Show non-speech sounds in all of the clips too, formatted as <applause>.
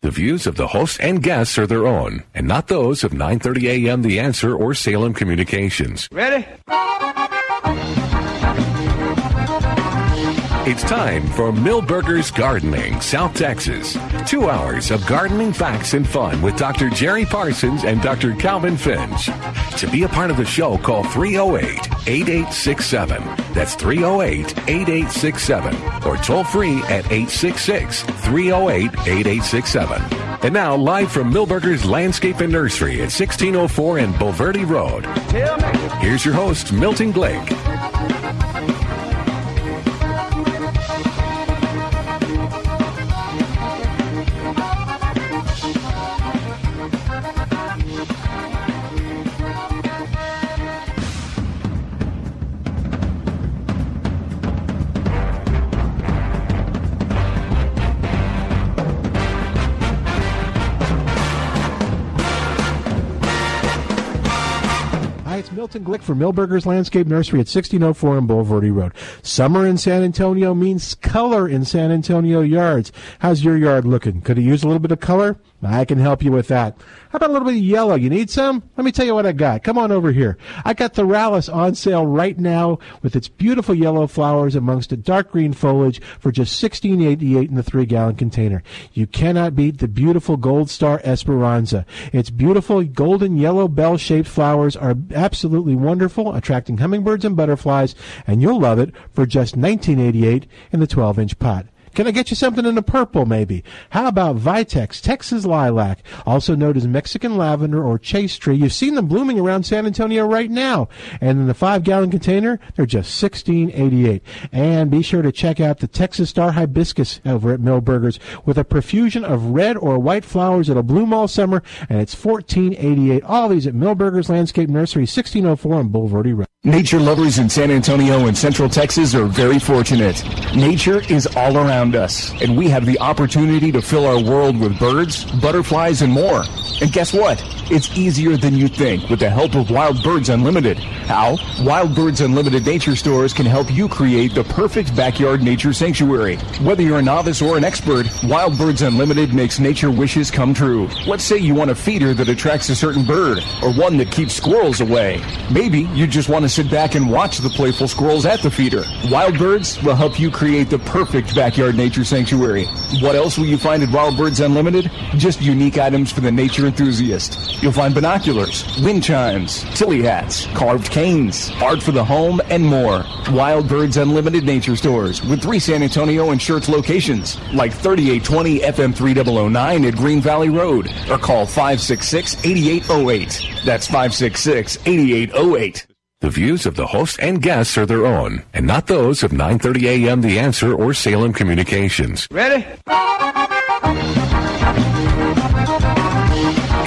The views of the host and guests are their own, and not those of 930 AM The Answer or Salem Communications. Ready? It's time for Milberger's Gardening, South Texas. Two hours of gardening facts and fun with Dr. Jerry Parsons and Dr. Calvin Finch. To be a part of the show, call 308-8867. That's 308-8867. Or toll free at 866-308-8867. And now, live from Milberger's Landscape and Nursery at 1604 and Bulverde Road. Here's your host, Milton Blake. Milton Glick for Milberger's Landscape Nursery at 1604 on Bulverde Road. Summer in San Antonio means color in San Antonio yards. How's your yard looking? Could it use a little bit of color? I can help you with that. How about a little bit of yellow? You need some? Let me tell you what I got. Come on over here. I got the Thryallis on sale right now with its beautiful yellow flowers amongst a dark green foliage for just $16.88 in the three gallon container. You cannot beat the beautiful Gold Star Esperanza. Its beautiful golden yellow bell shaped flowers are absolutely wonderful, attracting hummingbirds and butterflies, and you'll love it for just $19.88 in the 12 inch pot. Can I get you something in the purple, maybe? How about Vitex, Texas lilac, also known as Mexican lavender or chaste tree? You've seen them blooming around San Antonio right now. And in the five gallon container, they're just sixteen eighty eight. And be sure to check out the Texas Star Hibiscus over at Milberger's with a profusion of red or white flowers that'll bloom all summer, and it's fourteen eighty eight. All these at Milberger's Landscape Nursery, sixteen oh four on Bulverde Road. Nature lovers in San Antonio and Central Texas are very fortunate. Nature is all around us, and we have the opportunity to fill our world with birds, butterflies, and more. And guess what? It's easier than you think with the help of Wild Birds Unlimited. How? Wild Birds Unlimited Nature Stores can help you create the perfect backyard nature sanctuary. Whether you're a novice or an expert, Wild Birds Unlimited makes nature wishes come true. Let's say you want a feeder that attracts a certain bird, or one that keeps squirrels away. Maybe you just want to sit back and watch the playful squirrels at the feeder. Wild Birds will help you create the perfect backyard nature sanctuary. What else will you find at Wild Birds Unlimited? Just unique items for the nature enthusiast. You'll find binoculars, wind chimes, Tilley hats, carved canes, art for the home, and more. Wild Birds Unlimited Nature Stores with three San Antonio and Schertz locations, like 3820 FM 3009 at Green Valley Road, or call 566-8808. That's 566-8808. The views of the host and guests are their own, and not those of 930 AM The Answer or Salem Communications. Ready?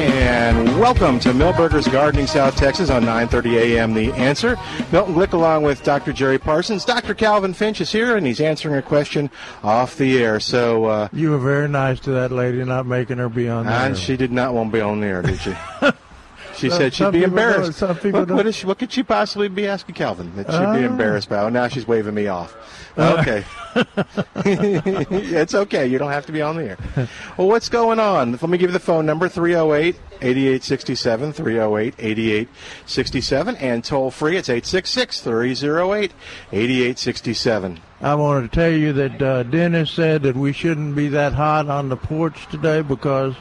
And welcome to Milberger's Gardening, South Texas on 9:30 a.m. The Answer. Milton Glick along with Dr. Jerry Parsons. Dr. Calvin Finch is here, and he's answering a question off the air. So uh, You were very nice to that lady, not making her be on there. and she did not want to be on the air, did she? <laughs> She Some- said she'd be embarrassed. some people what, what, is she, what could she possibly be asking Calvin that she'd Ah. be embarrassed by? Oh, now she's waving me off. Uh. Okay. <laughs> it's okay. You don't have to be on the air. Well, what's going on? Let me give you the phone number 308 8867, 308 8867, and toll free. It's 866 308 8867. I wanted to tell you that uh, Dennis said that we shouldn't be that hot on the porch today because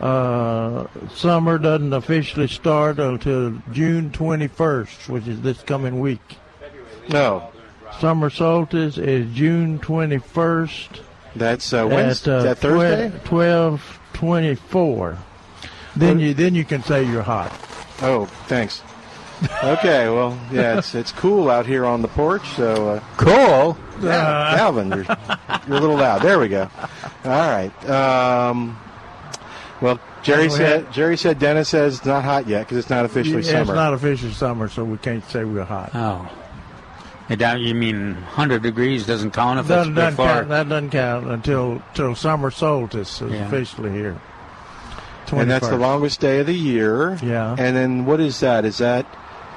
uh, summer doesn't officially start until June 21st, which is this coming week. No, Summer solstice is June 21st that's uh, Wednesday. at uh, that Thursday? 12, 12:24. Then you then you can say you're hot. Oh, thanks. Okay, well, yeah, it's it's cool out here on the porch, so uh, Cool. yeah, Calvin, you're you're a little loud. There we go. All right. Um, well, Jerry we said had- Jerry said Dennis says it's not hot yet because it's not officially Yeah, summer. It's not officially summer, so we can't say we're hot. Oh. And that- You mean 100 degrees doesn't count if Doesn't, it's doesn't before? count, that doesn't count until till summer solstice is Yeah. officially here. and that's the longest day of the year. Yeah. And then what is that? Is that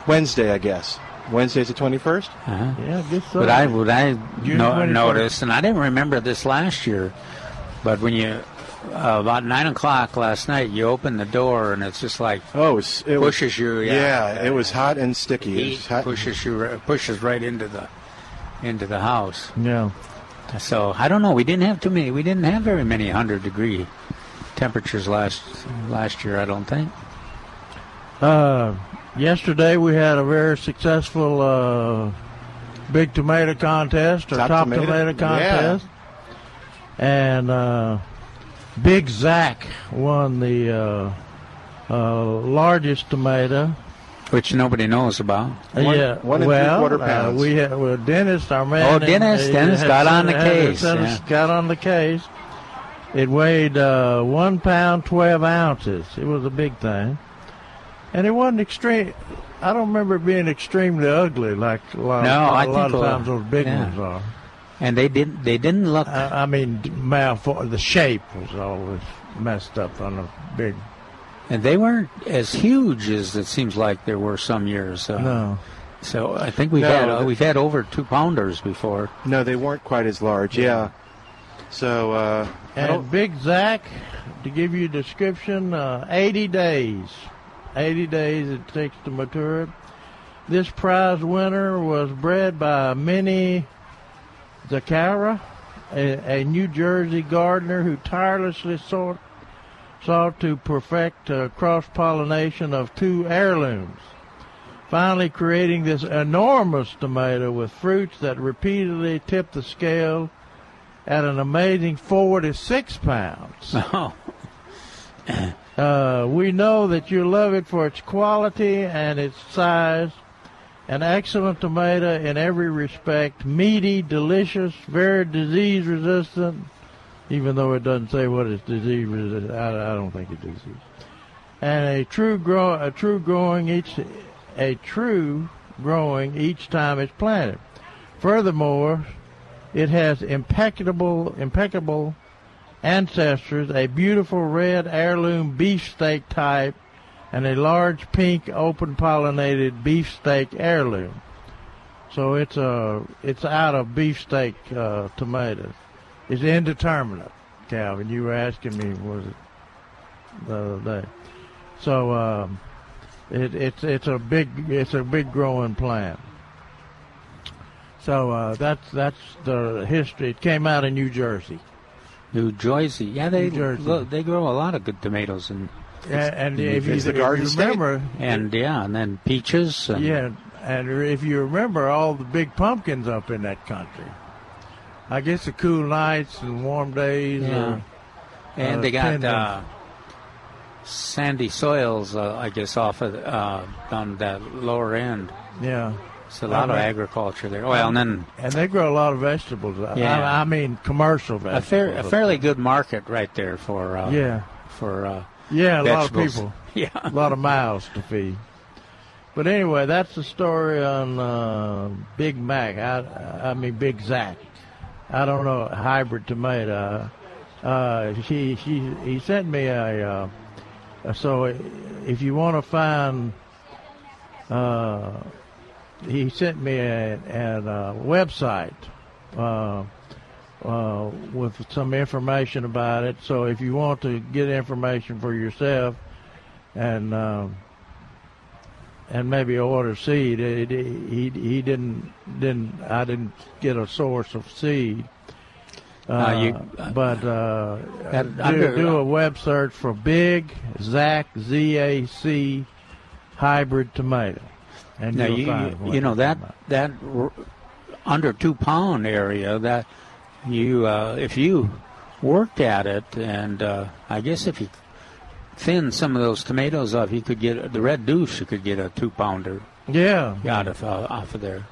Wednesday? I guess Wednesday's the twenty first. Uh-huh. Yeah, I guess so. But I would I June no, noticed, and I didn't remember this last year, but when you uh, about nine o'clock last night, you open the door and it's just like Oh, it, was, it was- pushes you. Yeah, Yeah, it was hot and sticky. It heat was hot. pushes you pushes right into the into the house. yeah. So I don't know. We didn't have too many. We didn't have very many hundred degree temperatures last last year. I don't think. Uh, yesterday we had a very successful uh, big tomato contest or Top top, tomato? tomato, contest, and uh, Big Zac won the uh, uh, largest tomato. Which nobody knows about. One- yeah, one and well, three-quarter uh, we had well, Dennis, our man. Oh, Dennis, uh, Dennis got on the case, sent us- yeah. Got on the case. It weighed uh, one pound twelve ounces. It was a big thing, and it wasn't extreme. I don't remember it being extremely ugly like a lot, No, a I lot think, of uh, times those big yeah. ones are. And they didn't. They didn't look. I, I mean, malfor- the shape was always messed up on a big. and they weren't as huge as it seems like there were some years. Uh, No, So I think we've No, had uh, we've had over two pounders before. No, they weren't quite as large. Yeah. So uh, And Big Zac, to give you a description, uh, 80 days. 80 days it takes to mature it. This prize winner was bred by Minnie Zaccaria, a, a New Jersey gardener who tirelessly sought, sought to perfect uh, cross pollination of two heirlooms, finally creating this enormous tomato with fruits that repeatedly tip the scale at an amazing 46 pounds. <laughs> Oh, Uh, we know that you love it for its quality and its size. An excellent tomato in every respect. Meaty, delicious, very disease resistant. Even though it doesn't say what it's disease resistant, I, I don't think it's disease. And a true grow, a true growing each, a true growing each time it's planted. Furthermore, it has impeccable, impeccable ancestors, a beautiful red heirloom beefsteak type, and a large pink open pollinated beefsteak heirloom. So it's a it's out of beefsteak uh, tomatoes. It's indeterminate, Calvin. You were asking me was it the other day. So um, it, it's it's a big it's a big growing plant. So uh, that's that's the history. It came out in New Jersey. New Jersey. Yeah, they Jersey. lo- they grow a lot of good tomatoes and And, and if you, the if you Garden State. remember, and yeah, and then peaches. And, yeah, and if you remember all the big pumpkins up in that country, I guess the cool nights and warm days. Yeah. Are, and uh, they got uh, sandy soils. Uh, I guess off of uh, on that lower end. yeah, It's a lot of agriculture there. Well, and then and they grow a lot of vegetables. I- Yeah. I, I mean commercial a, vegetables. fair, a fairly good market right there for uh, Yeah, for uh, yeah, a lot of people. <laughs> yeah. a lot of mouths to feed. But anyway, that's the story on uh, Big Mac. I, I mean Big Zac. I don't know hybrid tomato. Uh, he he he sent me a. Uh, so if you want to find, uh, he sent me a, a, uh website. Uh, uh, with some information about it. So if you want to get information for yourself, and um, and maybe order seed. It, it- he he didn't didn't I didn't get a source of seed, Uh, you- but uh, That- do, do a web search for Big Zac Z A C hybrid tomato, and Now you'll you you know that that under two pound area that you uh, if you worked at it and uh, I guess if you thin some of those tomatoes off you could get the red douche you could get a two pounder. Yeah, out of uh, off of there.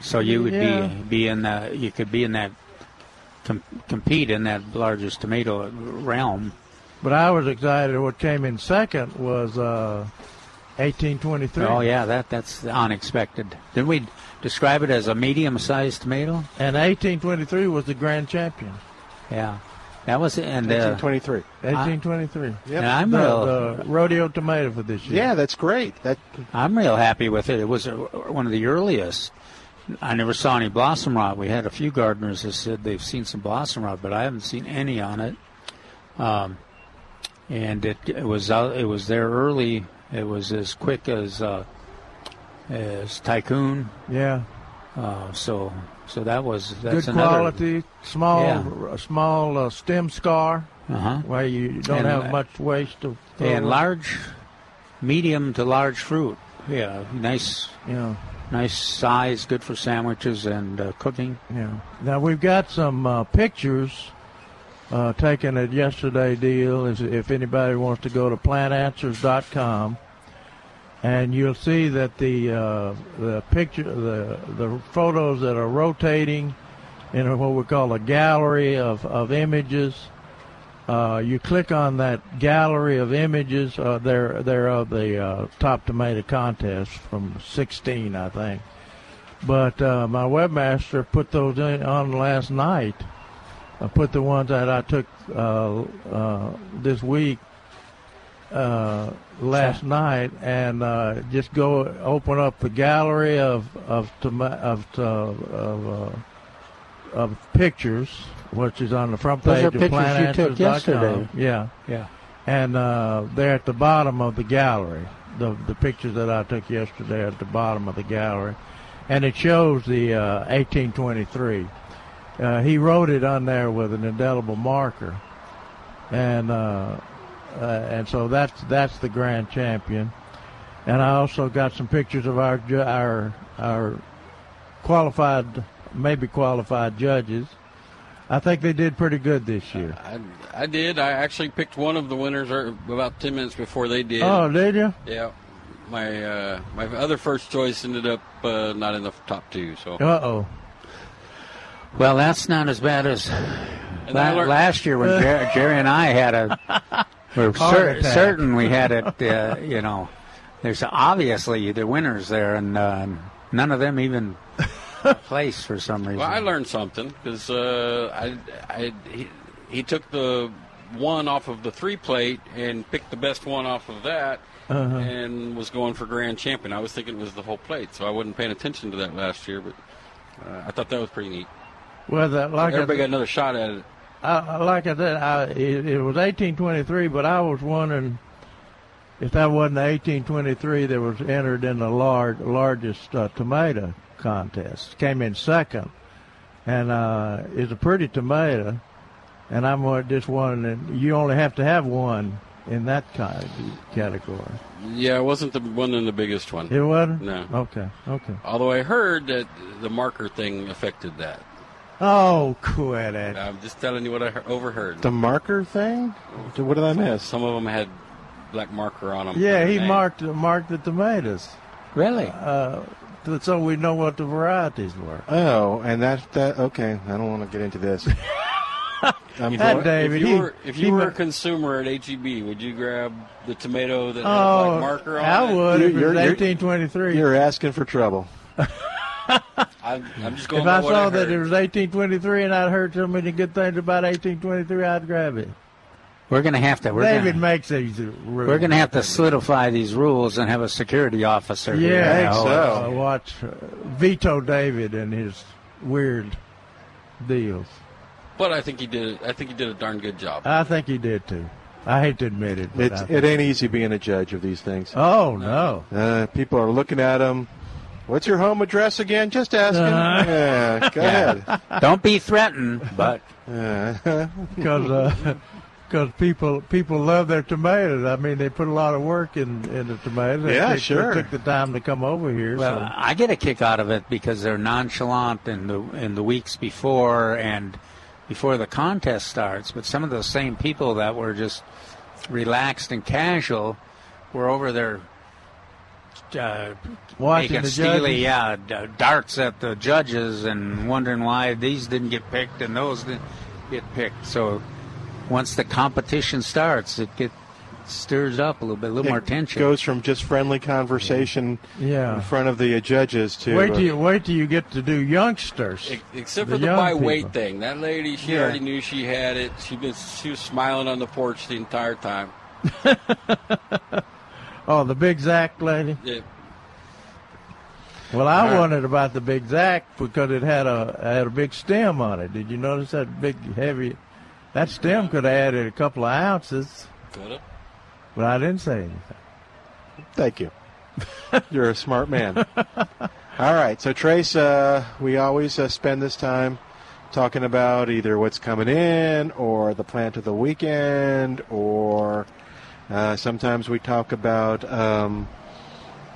So you would Yeah. be be in that you could be in that com- compete in that largest tomato realm. but I was excited. What came in second was uh, 1823. Oh yeah, that that's unexpected. Didn't we describe it as a medium-sized tomato? and 1823 was the grand champion. Yeah, that was and uh, 1823. 1823. Yep. I'm the, real the rodeo tomato for this year. Yeah, that's great. That I'm real happy with it. It was uh, one of the earliest. I never saw any blossom rot. We had a few gardeners that said they've seen some blossom rot, but I haven't seen any on it. Um, and it, it was out, it was there early. It was as quick as uh, as Tycoon. yeah. Uh, so so that was that's Good another, quality, small, Yeah. small uh, stem scar Uh-huh. where you don't And, have uh, much waste of. And large, medium to large fruit. Yeah, nice Yeah, nice size, good for sandwiches and uh, cooking. yeah. Now we've got some uh, pictures uh, taken at yesterday deal. Is if anybody wants to go to plantanswers.com, and you'll see that the uh, the picture the the photos that are rotating in what we call a gallery of of images. Uh, you click on that gallery of images. Uh, they're they're of the uh, top tomato contest from 16, I think. But uh, my webmaster put those on last night. I put the ones that I took uh, uh, this week uh, last night, and uh, just go open up the gallery of of of uh, of, uh, of pictures, which is on the front page of pictures you took yesterday. Yeah, Yeah. and uh, they're at the bottom of the gallery. The the pictures that I took yesterday at the bottom of the gallery, and it shows the uh, 1823. Uh, he wrote it on there with an indelible marker, and uh, uh, and so that's that's the grand champion. And I also got some pictures of our our our qualified, maybe qualified judges. I think they did pretty good this year. I, I did. I actually picked one of the winners er- about ten minutes before they did. Oh, did you? Yeah. My uh, my other first choice ended up uh, not in the top two. So Uh oh. Well, that's not as bad as la- learned- last year when Jer- Jerry and I had a. <laughs> We're Heart cer- attack. certain we had it. Uh, you know, there's obviously the winners there, and uh, none of them even <laughs> placed for some reason. well, I learned something because uh, I, I he, he took the one off of the three plate and picked the best one off of that. Uh-huh. And was going for grand champion. I was thinking it was the whole plate, so I wasn't paying attention to that last year. But uh, I thought that was pretty neat. Well, that, like Everybody got another shot at it. I, I- like I said, I, it, it was 1823, but I was wondering if that wasn't the 1823 that was entered in the large, largest uh, tomato contest. Came in second, and uh, it's a pretty tomato. And I'm just wondering, you only have to have one in that kind category. Yeah, it wasn't the one in the biggest one. It wasn't. No. Okay. Okay. Although I heard that the marker thing affected that. Oh, quit it. I'm just telling you what I he- overheard. the marker thing. What did I miss? Some of them had black marker on them. Yeah, he marked marked the tomatoes. really? uh, so we know what the varieties were. Oh, and that that okay. I don't want to get into this. <laughs> I'm That going- David, if you he- were if he you were ma- a consumer at HEB, would you grab the tomato that had a Oh, black marker on I it? would if it was You're- you're- 1823. You're asking for trouble. <laughs> I'm, I'm just going if by I what saw I that it was 1823 and I'd heard so many good things about 1823, I'd grab it. We're gonna have to. We're David gonna, makes these rules. we're gonna have to solidify these rules and have a security officer. here. Yeah, I think so. uh, watch uh, veto David and his weird deals. But I think he did. I think he did a darn good job. I think he did too. I hate to admit it. But It's it ain't easy being a judge of these things. oh no. Uh, people are looking at them, What's your home address again? Just asking. Uh-huh. yeah, go ahead. Don't be threatened, but because because people people love their tomatoes. I mean, they put a lot of work in in the tomatoes. They Yeah, took, sure. They took the time to come over here. Well, so. I get a kick out of it because they're nonchalant in the in the weeks before and before the contest starts. But some of those same people that were just relaxed and casual were over there uh, Watching making steely, judges. yeah, d- darts at the judges and wondering why these didn't get picked and those didn't get picked. So once the competition starts, it gets stirs up a little bit, a little more tension. It goes from just friendly conversation Yeah. in front of the uh, judges to Wait uh, till you wait till you get to do youngsters. Ex- Except The for the young by people. weight thing. That lady, she Yeah. already knew she had it. She been she was smiling on the porch the entire time. <laughs> Oh, the big Zac lady. Yeah. Well, I All right. wondered about the big Zac because it had a had a big stem on it. Did you notice that big heavy? That stem could have added a couple of ounces, Coulda. but I didn't say anything. Thank you. <laughs> You're a smart man. <laughs> All right. So, Trace, uh, we always uh, spend this time talking about either what's coming in or the plant of the weekend, or uh, sometimes we talk about um,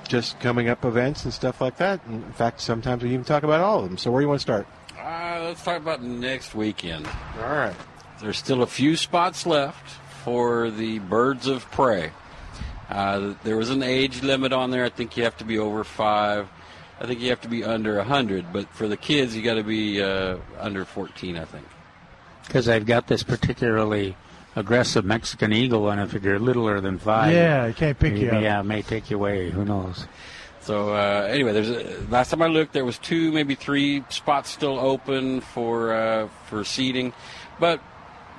just coming up events and stuff like that. In fact, sometimes we even talk about all of them. So, where do you want to start? Uh, let's talk about next weekend. All right. There's still a few spots left for the birds of prey. Uh, there was an age limit on there. I think you have to be over five. I think you have to be under 100. But for the kids, you got to be uh, under 14, I think. because I've got this particularly aggressive Mexican eagle, and if you're littler than five, yeah, it can't pick you up. yeah, it may take you away. Who knows? So uh, anyway, there's a, last time I looked, there was two, maybe three spots still open for uh, for seating, but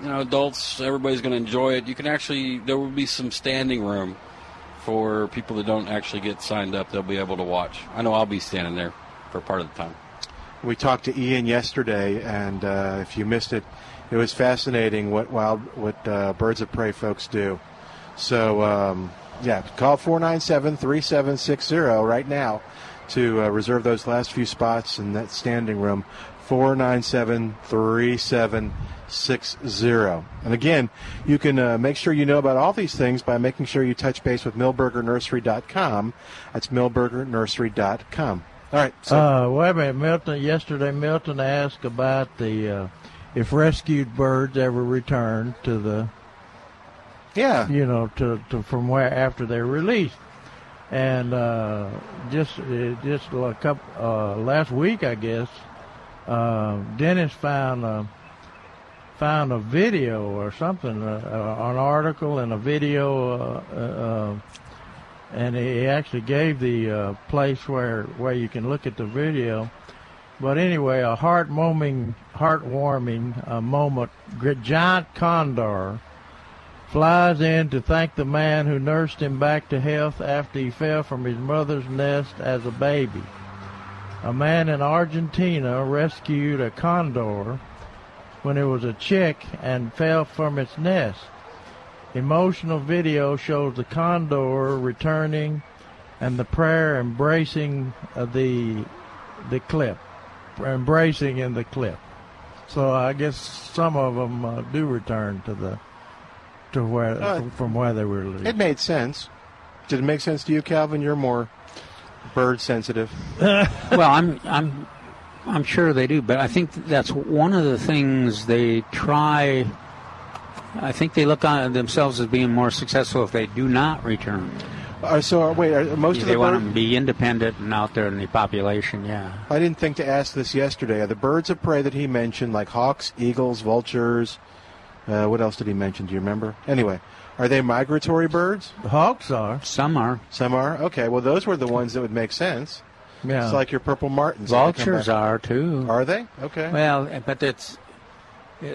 you know, adults, everybody's going to enjoy it. You can actually, there will be some standing room for people that don't actually get signed up. They'll be able to watch. I know I'll be standing there for part of the time. We talked to Ian yesterday, and uh, if you missed it, it was fascinating what wild what uh, birds of prey folks do. So um, yeah, call 497-3760 right now to uh, reserve those last few spots in that standing room. 497-3760. And again, you can uh, make sure you know about all these things by making sure you touch base with milbergernursery.com. That's milbergernursery.com. All right. So Uh, wait a minute, Milton. Yesterday, Milton asked about the uh, if rescued birds ever return to the yeah, you know, to, to from where after they're released. And uh, just uh, just a couple uh, last week, I guess, uh, Dennis found a, found a video or something, uh, uh, an article and a video, uh, uh, uh, and he actually gave the uh, place where where you can look at the video. But anyway, a heart-warming, heartwarming uh, moment. Giant condor flies in to thank the man who nursed him back to health after he fell from his mother's nest as a baby. A man in Argentina rescued a condor when it was a chick and fell from its nest. Emotional video shows the condor returning and the prayer embracing uh, the the clip, embracing in the clip. So I guess some of them uh, do return to the to where Uh, from, from where they were released. It made sense. Did it make sense to you, Calvin? You're more bird sensitive. <laughs> well, I'm I'm I'm sure they do, but I think that's one of the things they try. I think they look on themselves as being more successful if they do not return. Uh, so uh, wait, are most of they the want them to be independent and out there in the population. Yeah. I didn't think to ask this yesterday. Are the birds of prey that he mentioned, like hawks, eagles, vultures? Uh, what else did he mention? Do you remember? Anyway, are they migratory birds? The hawks are. Some are. Some are. Okay. Well, those were the ones that would make sense. Yeah. It's like your purple martins. that come Vultures are too. Are they? Okay. Well, but it's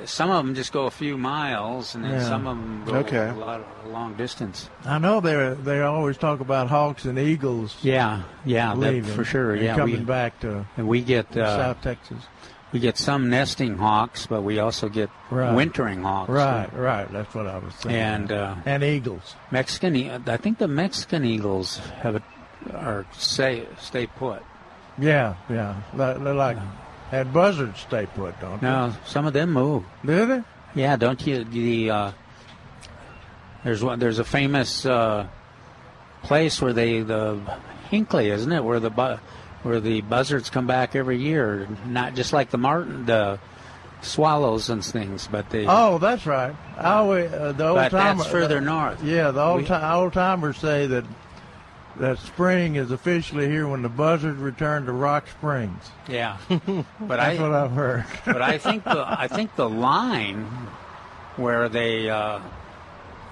some of them just go a few miles, and then Yeah. some of them go Okay. a, lot, a long distance. I know they they always talk about hawks and eagles. Yeah, yeah, that, leaving for sure. Yeah, coming we, back to and we get uh, South Texas. we get some nesting hawks, but we also get Right. wintering hawks. Right, right. That's what I was saying. And uh, and eagles. Mexican, I think the Mexican eagles have a, are say stay put. Yeah, yeah. They're like had buzzards stay put, don't they? No, some of them move. Do they? Yeah, don't you? The uh, there's one. There's a famous uh, place where they the Hinckley, isn't it? Where the bu- where the buzzards come back every year, not just like the martin, the swallows and things, but they. Oh, that's right. I always, uh, the old but timer, that's further north. Yeah, the old We- ti- old timers say that that spring is officially here when the buzzards return to Rock Springs. Yeah, <laughs> but That's I what I've heard. <laughs> but I think the I think the line where they uh,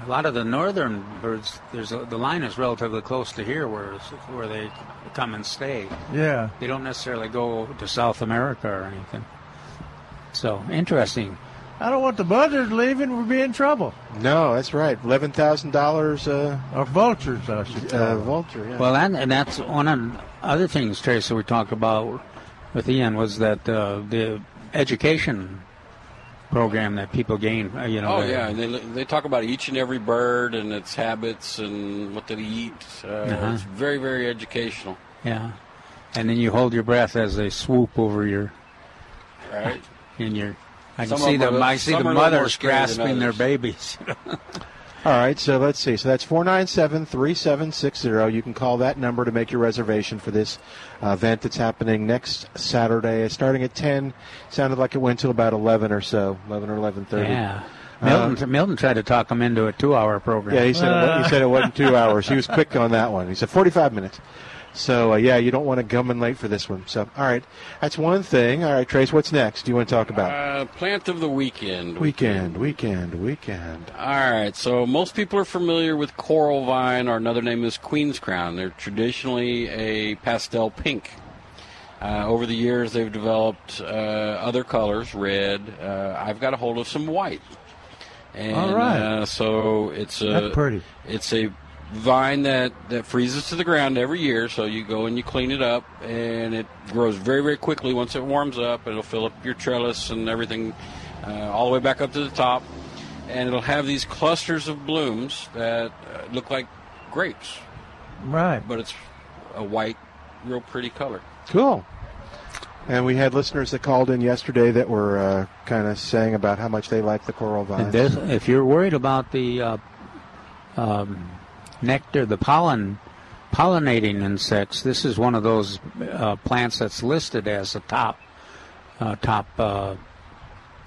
a lot of the northern birds there's a, the line is relatively close to here where where they come and stay. yeah. They don't necessarily go to South America or anything. So interesting. I don't want the buzzards leaving. We'll be in trouble. No, that's right. Eleven thousand dollars. Uh, Or vultures, I should call uh, them. vulture. Yeah. Well, that, and that's one of the other things, Tracy, we talked about with Ian was that uh, the education program that people gain. Uh, you know. Oh the- yeah, and they they talk about each and every bird and its habits and what they eat. Uh, Uh-huh. It's very very educational. Yeah. And then you hold your breath as they swoop over your Right. <laughs> in your. I can see of them them. I see the are a little more mothers grasping their babies. <laughs> All right, so let's see. So that's 497 3760. You can call that number to make your reservation for this uh, event that's happening next Saturday, starting at 10. Sounded like it went till about 11 or so, 11 or 11.30. yeah. Milton, Milton tried to talk him into a two-hour program. Yeah, he said, it, he said it wasn't two <laughs> hours. He was quick on that one. He said 45 minutes. So, uh, yeah, you don't want to come in late for this one. So, all right, that's one thing. All right, Trace, what's next? Do you want to talk about? Uh, plant of the weekend. weekend, weekend, weekend. All right, so most people are familiar with coral vine, or another name is queen's crown. They're traditionally a pastel pink. Uh, over the years, they've developed uh, other colors, red. Uh, I've got a hold of some white. And, All right. Uh, so it's a That's pretty. it's a vine that, that freezes to the ground every year. So you go and you clean it up, and it grows very, very quickly once it warms up. It'll fill up your trellis and everything uh, all the way back up to the top. And it'll have these clusters of blooms that uh, look like grapes, Right. but it's a white, real pretty color. Cool. And we had listeners that called in yesterday that were uh, kind of saying about how much they like the coral vine. And this, if you're worried about the uh, um, nectar, the pollen, pollinating insects, this is one of those uh, plants that's listed as a top, uh, top uh,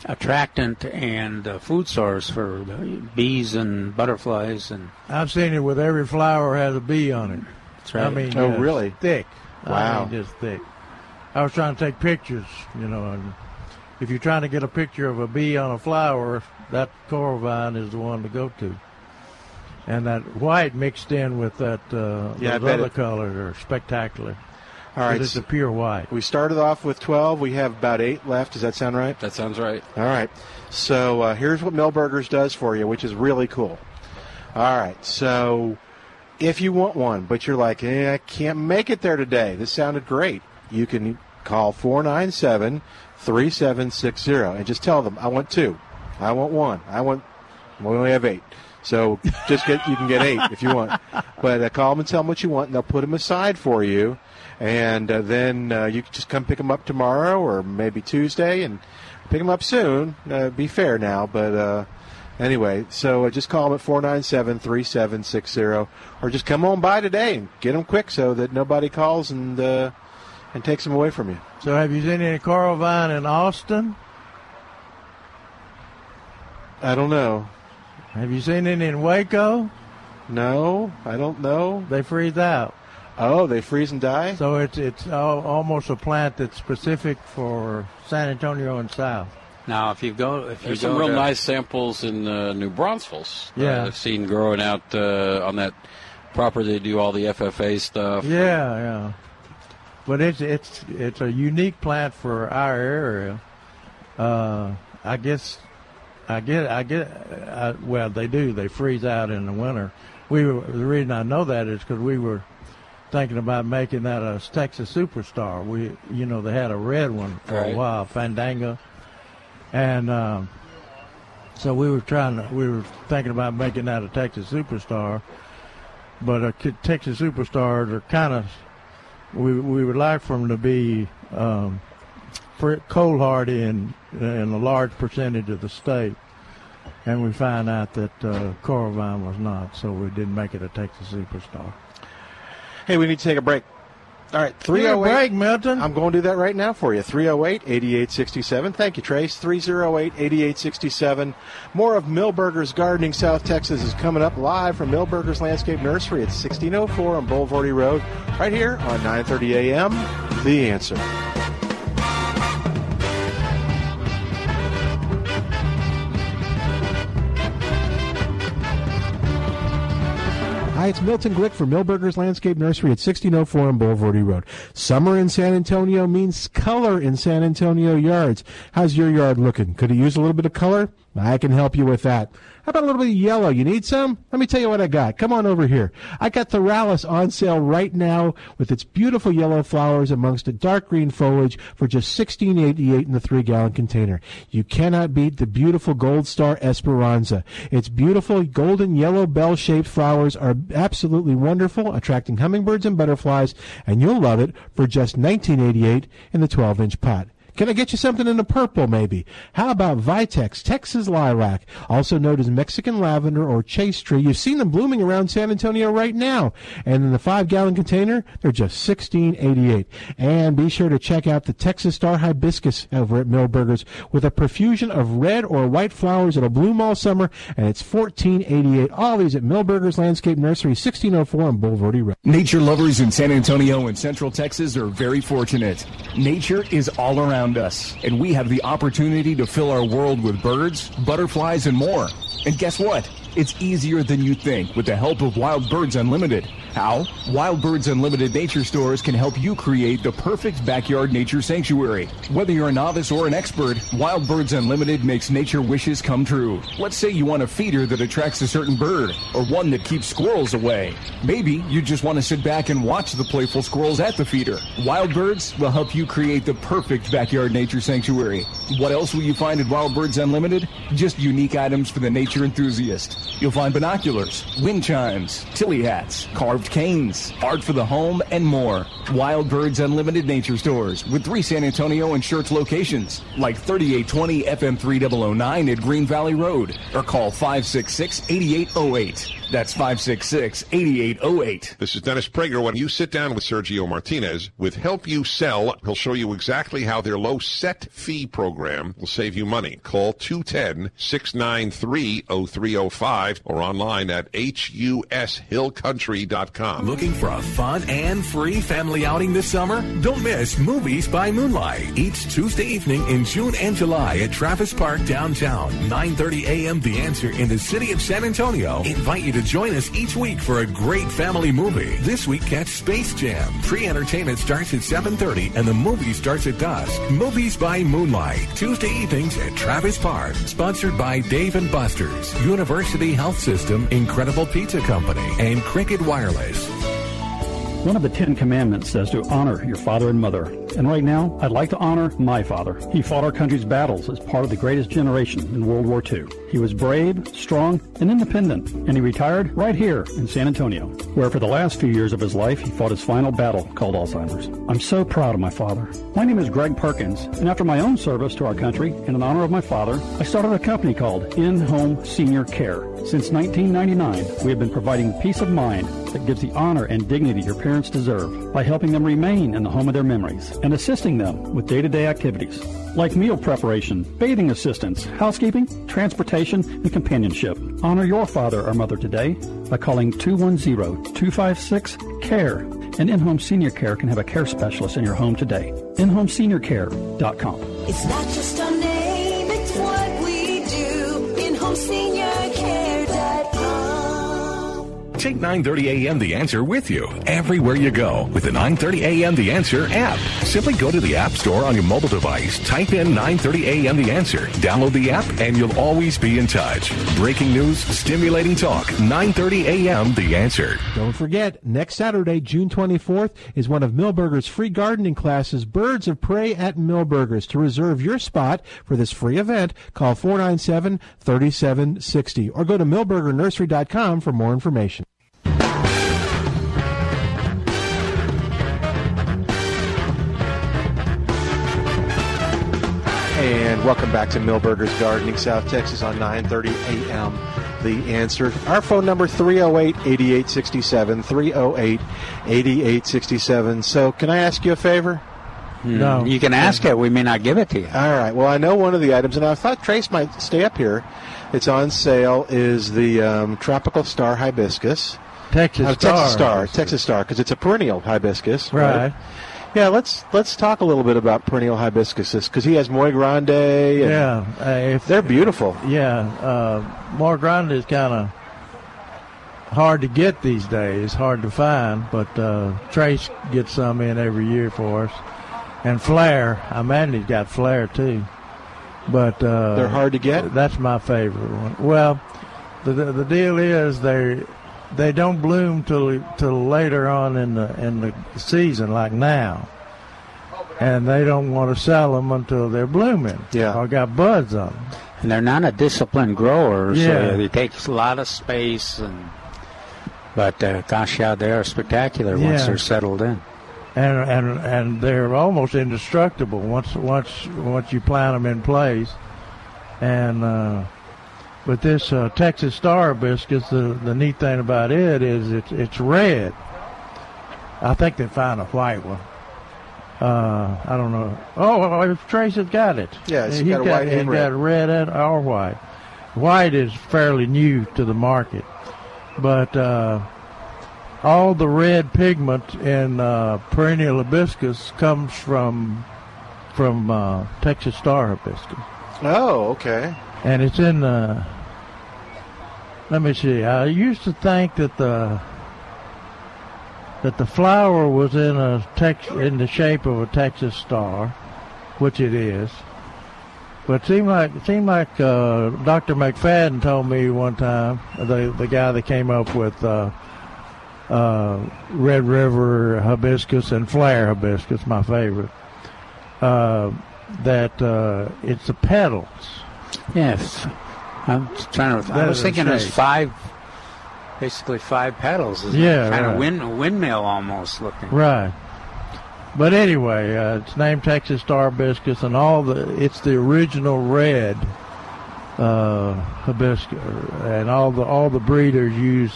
attractant and uh, food source for bees and butterflies and. I've seen it with every flower has a bee on it. That's right. I mean, Oh, really? Thick. Wow. I mean, just thick. I was trying to take pictures, you know, and if you're trying to get a picture of a bee on a flower, that coral vine is the one to go to. And that white mixed in with that uh, Yeah, I those bet other it- colors are spectacular. All right. it's a pure white. We started off with 12. We have about eight left. Does that sound right? That sounds right. All right. So uh, here's what Milberger's does for you, which is really cool. All right. So if you want one, but you're like, eh, I can't make it there today. This sounded great. You can call 497 3760 and just tell them, I want two. I want one. I want, we only have eight. So just get, you can get eight if you want. But uh, call them and tell them what you want, and they'll put them aside for you. And uh, then uh, you can just come pick them up tomorrow or maybe Tuesday and pick them up soon. Uh, be fair now, but uh, anyway, so uh, just call them at 497 3760 or just come on by today and get them quick so that nobody calls and, uh, and takes them away from you. So have you seen any coral vine in Austin? I don't know. Have you seen any in Waco? No, I don't know. They freeze out. Oh, they freeze and die? So it's it's al- almost a plant that's specific for San Antonio and South. Now, if you go, if you There's go some real to, nice samples in uh, New Braunfels. Yeah. uh, I've seen growing out uh, on that property. They do all the FFA stuff. Yeah, yeah. But it's it's it's a unique plant for our area. Uh, I guess, I get, I get. I, well, they do. They freeze out in the winter. We were the reason I know that is because we were thinking about making that a Texas superstar. We, you know, they had a red one for Right. a while, Fandango, and um, so we were trying to. We were thinking about making that a Texas superstar but uh, Texas superstars are kind of we we would like for them to be um, cold hardy in in a large percentage of the state, and we find out that uh, coral vine was not, so we didn't make it a Texas superstar. Hey, we need to take a break. All right, 308. break, Milton. I'm going to do that right now for you. 308 8867. Thank you, Trace. 308 8867. More of Milberger's Gardening South Texas is coming up live from Milberger's Landscape Nursery at 1604 on Bulverde Road, right here on 9:30 a.m. The answer. Hi, it's Milton Glick for Milberger's Landscape Nursery at 1604 on Bulverde Road. Summer in San Antonio means color in San Antonio yards. How's your yard looking? Could it use a little bit of color? I can help you with that. How about a little bit of yellow? You need some? Let me tell you what I got. Come on over here. I got Thryallis on sale right now with its beautiful yellow flowers amongst the dark green foliage for just $16.88 in the three gallon container. You cannot beat the beautiful Gold Star Esperanza. Its beautiful golden yellow bell shaped flowers are absolutely wonderful, attracting hummingbirds and butterflies, and you'll love it for just $19.88 in the 12 inch pot. Can I get you something in the purple, maybe? How about Vitex, Texas lilac, also known as Mexican lavender or chaste tree? You've seen them blooming around San Antonio right now. And in the five gallon container, they're just sixteen eighty eight. And be sure to check out the Texas Star Hibiscus over at Milberger's with a profusion of red or white flowers that'll bloom all summer, and it's fourteen eighty eight. All these at Milberger's Landscape Nursery, sixteen oh four on Bulverde Road. Nature lovers in San Antonio and Central Texas are very fortunate. Nature is all around around us, and we have the opportunity to fill our world with birds, butterflies, and more. And guess what? It's easier than you think with the help of Wild Birds Unlimited. How? Wild Birds Unlimited nature stores can help you create the perfect backyard nature sanctuary. Whether you're a novice or an expert, Wild Birds Unlimited makes nature wishes come true. Let's say you want a feeder that attracts a certain bird, or one that keeps squirrels away. Maybe you just want to sit back and watch the playful squirrels at the feeder. Wild Birds will help you create the perfect backyard nature sanctuary. What else will you find at Wild Birds Unlimited? Just unique items for the nature enthusiast. You'll find binoculars, wind chimes, Tilley hats, carved canes, art for the home, and more. Wild Birds Unlimited Nature Stores with three San Antonio and Schertz locations, like 3820 FM 3009 at Green Valley Road, or call 566 8808. That's 566 8808. This is Dennis Prager. When you sit down with Sergio Martinez with Help You Sell, he'll show you exactly how their low set fee program will save you money. Call 210 693 0305 or online at hushillcountry.com. Looking for a fun and free family outing this summer? Don't miss Movies by Moonlight each Tuesday evening in June and July at Travis Park downtown. 9:30 a.m. The Answer in the city of San Antonio. Invite you to join us each week for a great family movie. This week, catch Space Jam. Pre-entertainment starts at 7.30 and the movie starts at dusk. Movies by Moonlight. Tuesday evenings at Travis Park. Sponsored by Dave and Buster's, University Health System, Incredible Pizza Company, and Cricket Wireless. One of the Ten Commandments says to honor your father and mother. And right now, I'd like to honor my father. He fought our country's battles as part of the greatest generation in World War II. He was brave, strong, and independent, and he retired right here in San Antonio, where for the last few years of his life, he fought his final battle called Alzheimer's. I'm so proud of my father. My name is Greg Perkins, and after my own service to our country and in honor of my father, I started a company called In Home Senior Care. Since 1999, we have been providing peace of mind that gives the honor and dignity your parents deserve by helping them remain in the home of their memories and assisting them with day-to-day activities like meal preparation, bathing assistance, housekeeping, transportation, and companionship. Honor your father or mother today by calling 210-256-CARE. And In-Home Senior Care can have a care specialist in your home today. InHomeSeniorCare.com. It's not just a Take 9:30 a.m. The Answer with you everywhere you go with the 9:30 a.m. The Answer app. Simply go to the App Store on your mobile device, type in 9:30 a.m. The Answer, download the app, and you'll always be in touch. Breaking news, stimulating talk. 9:30 a.m. The Answer. Don't forget, next Saturday, June 24th, is one of Milberger's free gardening classes, Birds of Prey at Milberger's. To reserve your spot for this free event, call 497-3760 or go to milbergernursery.com for more information. Welcome back to Milberger's Gardening, South Texas on 9:30 a.m. The answer. Our phone number 308-8867, 308-8867. So, can I ask you a favor? No. You can ask it. We may not give it to you. All right. Well, I know one of the items, and I thought Trace might stay up here. It's on sale. Is the um, tropical star hibiscus? Texas Uh, Star Texas Star. Texas Star, because it's a perennial hibiscus, Right. Yeah, let's let's talk a little bit about perennial hibiscuses because he has Moy Grande. And Yeah, uh, if they're beautiful. Yeah, uh, Moy Grande is kind of hard to get these days, hard to find, but uh, Trace gets some in every year for us. And Flair, I imagine he's got Flair too. But uh, They're hard to get? That's my favorite one. Well, the the, the deal is they they don't bloom till till later on in the in the season, like now. And they don't want to sell them until they're blooming. Yeah. or got buds on them. And they're not a disciplined grower, Yeah. so it takes a lot of space. And but uh, gosh, yeah, they are spectacular once they're settled in. and and and they're almost indestructible once once once you plant them in place. And uh, but this uh, Texas Star hibiscus, the the neat thing about it is it's it's red. I think they found a white one. Uh, I don't know. Oh, well, Trace has got it. Yeah, it's He's got a white and got red. red and or white. White is fairly new to the market, but. Uh, all the red pigment in uh, perennial hibiscus comes from from uh, Texas Star hibiscus, Oh, okay. And it's in. the. let me see. I used to think that the that the flower was in a tex in the shape of a Texas Star, which it is. But it seemed like it seemed like uh, Dr. McFadden told me one time, the the guy that came up with uh, uh, Red River hibiscus and Flair hibiscus, my favorite. Uh, that uh, it's the petals. Yes, I'm trying to. I was thinking there's shape. five, basically five petals. Isn't Yeah, it? kind right. of wind, windmill almost looking. Right. But anyway, uh, it's named Texas Star hibiscus, and all the it's the original red uh, hibiscus, and all the all the breeders use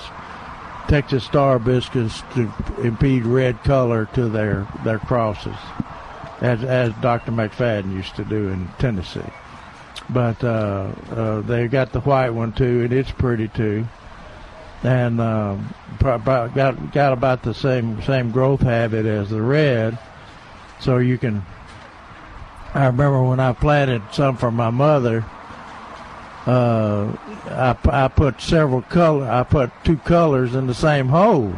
Texas Star hibiscus to impede red color to their their crosses, as as Dr. McFadden used to do in Tennessee. But uh, uh, they got the white one too, and it's pretty too and pro- got got about the same same growth habit as the red. So you can. I remember when I planted some for my mother. Uh, I, I put several color. I put two colors in the same hole,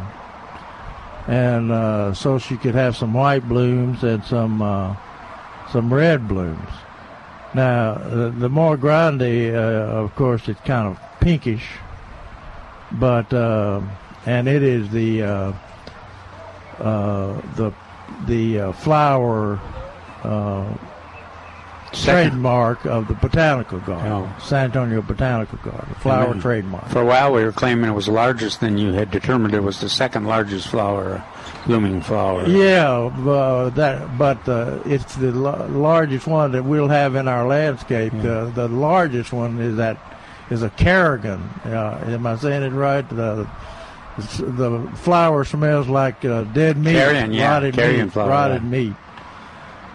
and uh, so she could have some white blooms and some uh, some red blooms. Now the, the Moy Grande, uh, of course, it's kind of pinkish but uh, and it is the uh, uh, the the uh, flower uh, trademark of the botanical garden, Oh. San Antonio Botanical Garden, flower trademark. For a while, we were claiming it was the largest Then you had determined it was the second largest flower, blooming flower. Yeah, uh, that but uh, it's the la- largest one that we'll have in our landscape. The the largest one is that is a carrigan. Uh, am I saying it right? The the flower smells like uh, dead meat, Carrion, yeah, rotted carrion meat, flower, rotted yeah. meat.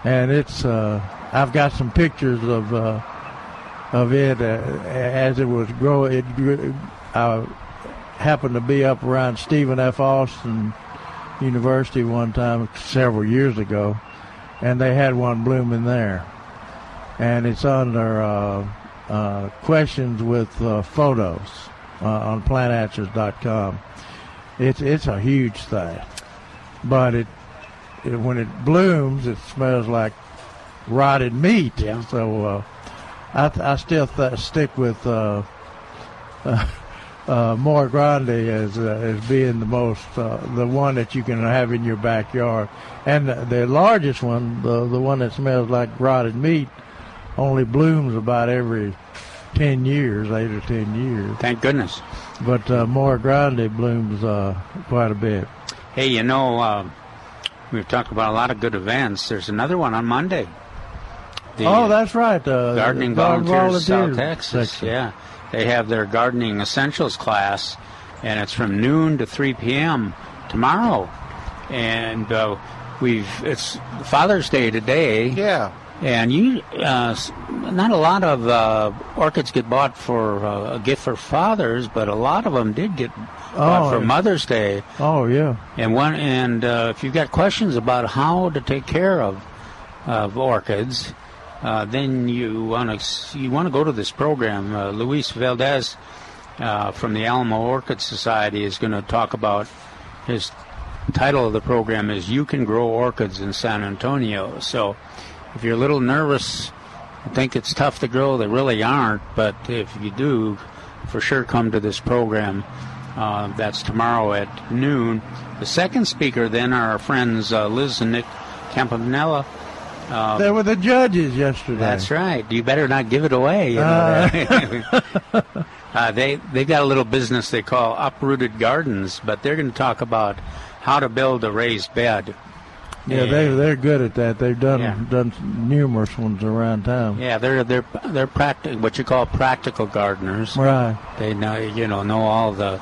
And it's uh, I've got some pictures of uh, of it uh, as it was growing. It I happened to be up around Stephen F. Austin University one time several years ago, and they had one blooming there. And it's under uh, uh, questions with uh, photos uh, on plantanswers.com. It's it's a huge thing, but it, it when it blooms, it smells like rotted meat. Yeah. So uh, I th- I still th- stick with. <laughs> Uh, Moy Grande as uh, as being the most uh, the one that you can have in your backyard, and the, the largest one, the the one that smells like rotted meat, only blooms about every ten years, eight or ten years. Thank goodness. But uh, Moy Grande blooms uh, quite a bit. Hey, you know, uh, we've talked about a lot of good events. There's another one on Monday. The oh, that's right. Uh, Gardening the Garden Volunteers, South Texas. section. Yeah, they have their gardening essentials class, and it's from noon to 3 p.m. tomorrow. And uh, we've it's Father's Day today. Yeah. And you, uh, not a lot of uh, orchids get bought for uh, a gift for fathers, but a lot of them did get bought Oh, for. Mother's Day. Oh yeah. And one, and uh, if you've got questions about how to take care of of orchids, uh, then you want to you want to go to this program. Uh, Luis Valdez uh, from the Alamo Orchid Society is going to talk about his title of the program is "You Can Grow Orchids in San Antonio." So, if you're a little nervous, think it's tough to grow, they really aren't. But if you do, for sure come to this program. Uh, that's tomorrow at noon. The second speaker then are our friends uh, Liz and Nick Campanella. They were the judges yesterday. that's right. You better not give it away. You know Uh. <laughs> <laughs> uh, they they've got a little business they call Uprooted Gardens, but they're going to talk about how to build a raised bed. Yeah, they And- they're good at that. They've done Yeah. done numerous ones around town. Yeah, they're they're they're practi- what you call practical gardeners. Right. They know you know know all the,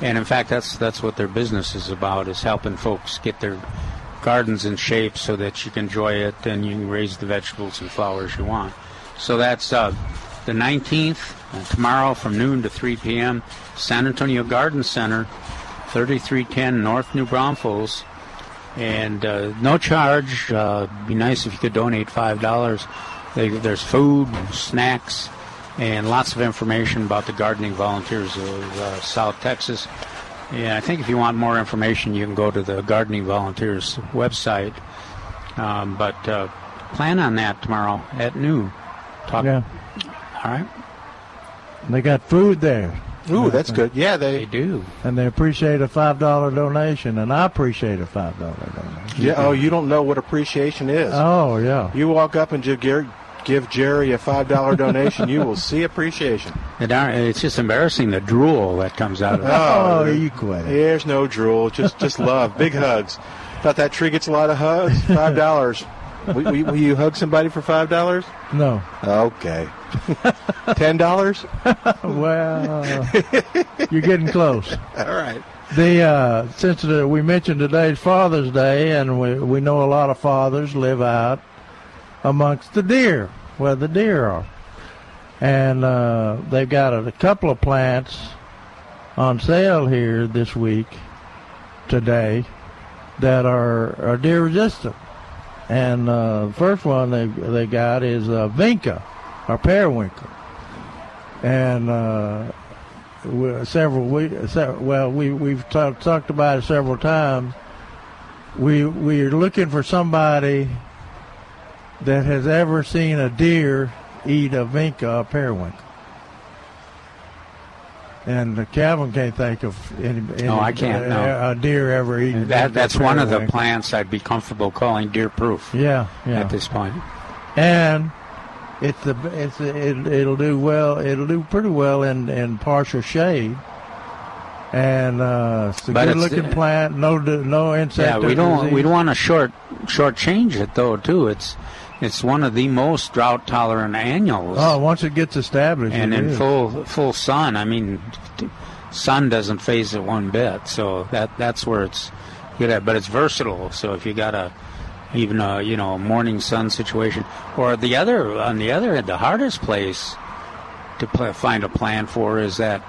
and in fact that's that's what their business is about is helping folks get their gardens in shape so that you can enjoy it and you can raise the vegetables and flowers you want. So that's uh, the 19th uh, tomorrow from noon to 3 p.m. San Antonio Garden Center, 3310 North New Braunfels and uh, no charge. Uh, be nice if you could donate five dollars. There's food, snacks, and lots of information about the gardening volunteers of uh, South Texas. And I think if you want more information, you can go to the gardening volunteers website. Um, but uh, plan on that tomorrow at noon. Talk. Yeah. All right. They got food there. Ooh, that's good. Yeah, they, do. And they appreciate a five dollar donation, and I appreciate a five dollar donation. Yeah. Oh, you don't know what appreciation is. Oh yeah. You walk up and give Gary, give Jerry a five dollar donation, you will see appreciation. <laughs> It aren't- It's just embarrassing the drool that comes out of it. Oh, you quit. There's no drool, just just love, big hugs. Thought that tree gets a lot of hugs. Five dollars. will, will, will you hug somebody for five dollars? No. Okay. Ten dollars. <laughs> well, you're getting close. All right. The uh, since the, we mentioned today's Father's Day, and we we know a lot of fathers live out amongst the deer, where the deer are, and uh, they've got a, couple of plants on sale here this week, today, that are are deer resistant. And uh, the first one they they got is uh, vinca, or periwinkle, and uh, we- several we well we we've talked talked about it several times. We we're looking for somebody that has ever seen a deer eat a vinca or periwinkle. And Calvin can't think of any, any No, I can't, no. a deer ever eaten. That, that's one of the plants I'd be comfortable calling deer proof. Yeah, yeah. At this point. and it's the it's it, it'll do well. It'll do pretty well in in partial shade. And uh, it's a But good it's- looking plant. No no insect. Yeah, we don't disease. we don't want to short short change it though too. It's it's one of the most drought tolerant annuals. Oh, once it gets established, and in is. full full sun, I mean, sun doesn't phase it one bit. So that that's where it's good at. But it's versatile. So if you got a even a you know morning sun situation, or the other on the other end, the hardest place to pl- find a plan for is that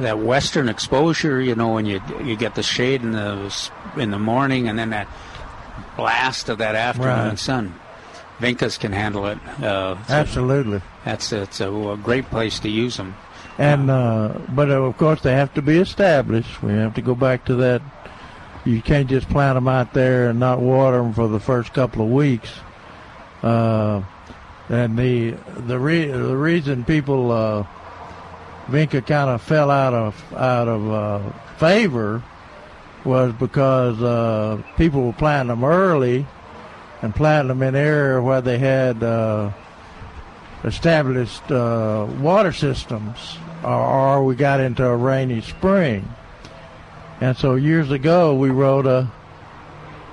that western exposure. You know when you you get the shade in the in the morning, and then that blast of that afternoon Right. sun. Vincas can handle it. Uh, so Absolutely. That's it's a, a great place to use them. And uh, but uh, of course they have to be established. We have to go back to that. You can't just plant them out there and not water them for the first couple of weeks. Uh, and the the re- the reason people uh, Vinca kind of fell out of out of uh, favor was because uh, people were planting them early and planting them in area where they had. Uh, established uh, water systems, or, or we got into a rainy spring. And so years ago, we wrote a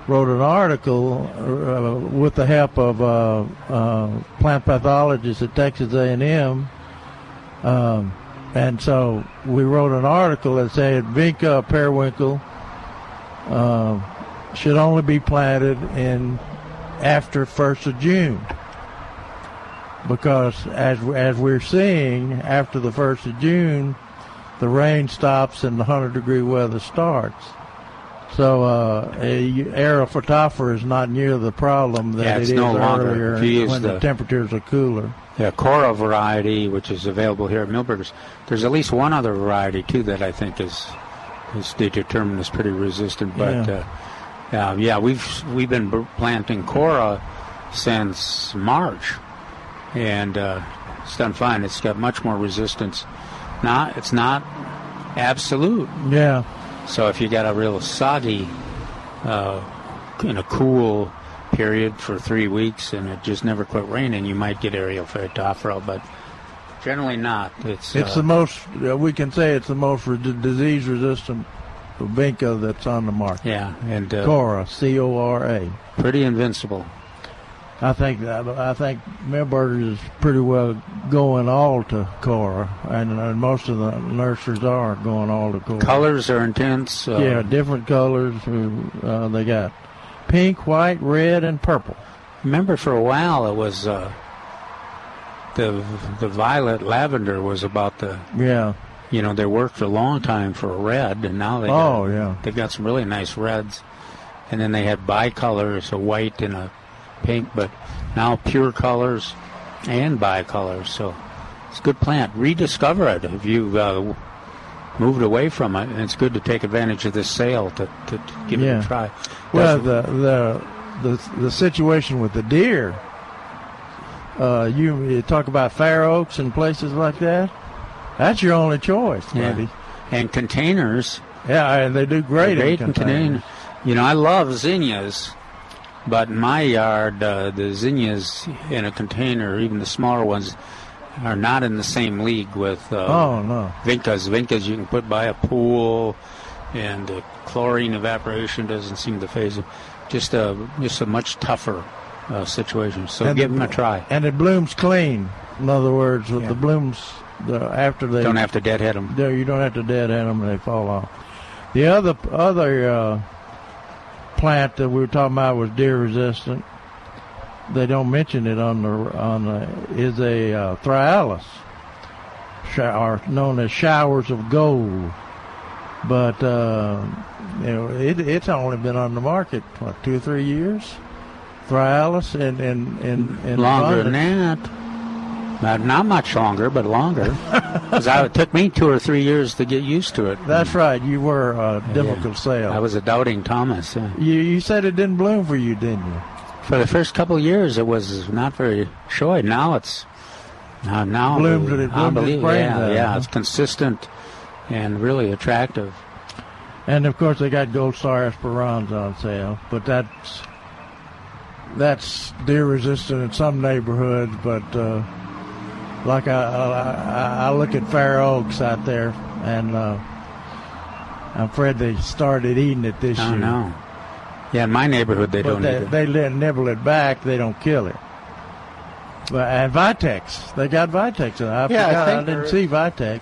wrote an article uh, with the help of uh, uh, plant pathologists at Texas A&M. Um, and so we wrote an article that said Vinca periwinkle uh, should only be planted in after 1st of June. Because as, as we're seeing, after the 1st of June, the rain stops and the 100 degree weather starts. So uh, aerial phytophthora is not near the problem that Yeah, it it's no longer. earlier when the, the- temperatures are cooler. Yeah, Cora variety, which is available here at Milberger's. There's at least one other variety too that I think is is they determined is pretty resistant. But Yeah. uh, yeah, yeah, we've we've been planting Cora since March, and uh, it's done fine. It's got much more resistance. Not it's not absolute. Yeah. So if you got a real soggy, uh, in a cool period for three weeks and it just never quit raining, you might get aerial phytophthora, but generally not. It's It's uh, the most, uh, we can say it's the most re- disease resistant vinca that's on the market. Yeah, and uh, Cora, C O R A. pretty invincible. I think I think Milberger's is pretty well going all to Cora, and, and most of the nurseries are going all to Cora. Colors are intense. Uh, yeah, different colors. Uh, they got pink, white, red, and purple. Remember, for a while it was uh, the the violet lavender was about the Yeah. You know they worked a long time for a red, and now they Oh, got, yeah. they've got some really nice reds, and then they had bicolors, a white and a pink, but now pure colors and bicolors. So it's a good plant. Rediscover it if you've uh, moved away from it, and it's good to take advantage of this sale to, to, to give it a try. Well, That's- the the the the situation with the deer. Uh, you, you talk about Fair Oaks and places like that. That's your only choice, Yeah. buddy. And containers. Yeah, and they do great, Great in in containers. container. You know, I love zinnias, but in my yard, uh, the zinnias in a container, even the smaller ones, are not in the same league with uh, Oh no. Vincas. Vincas you can put by a pool, and the chlorine evaporation doesn't seem to phase them. Just a just a much tougher uh, situation. So And give it- them a try. And it blooms clean. In other words, the blooms the, after they Don't have to deadhead them. No, you don't have to deadhead them; they fall off. The other other uh, plant that we were talking about was deer resistant. They don't mention it on the on the is a uh, Thryallis, or known as showers of gold. But uh, you know, it, it's only been on the market what two or three years. Thryallis and and and, and longer than that. Not, not much longer, but longer. <laughs> Because it took me two or three years to get used to it. That's right. You were a difficult sale. I was a doubting Thomas. yeah. You you said it didn't bloom for you, didn't you? For the first couple of years, it was not very showy. Now it's uh, now Blooms it- it blooms its brains Yeah, yeah, huh? it's consistent and really attractive. And of course, they got Gold Star Esperanza on sale, but that's that's deer resistant in some neighborhoods. But uh, like I, I, I look at Fair Oaks out there, and uh, I'm afraid they started eating it this year. Oh year. no. Yeah, in my neighborhood they but don't they, eat it. they let nibble it back. They don't kill it. But and Vitex, they got Vitex. I Yeah, I forgot I, think didn't there- see Vitex,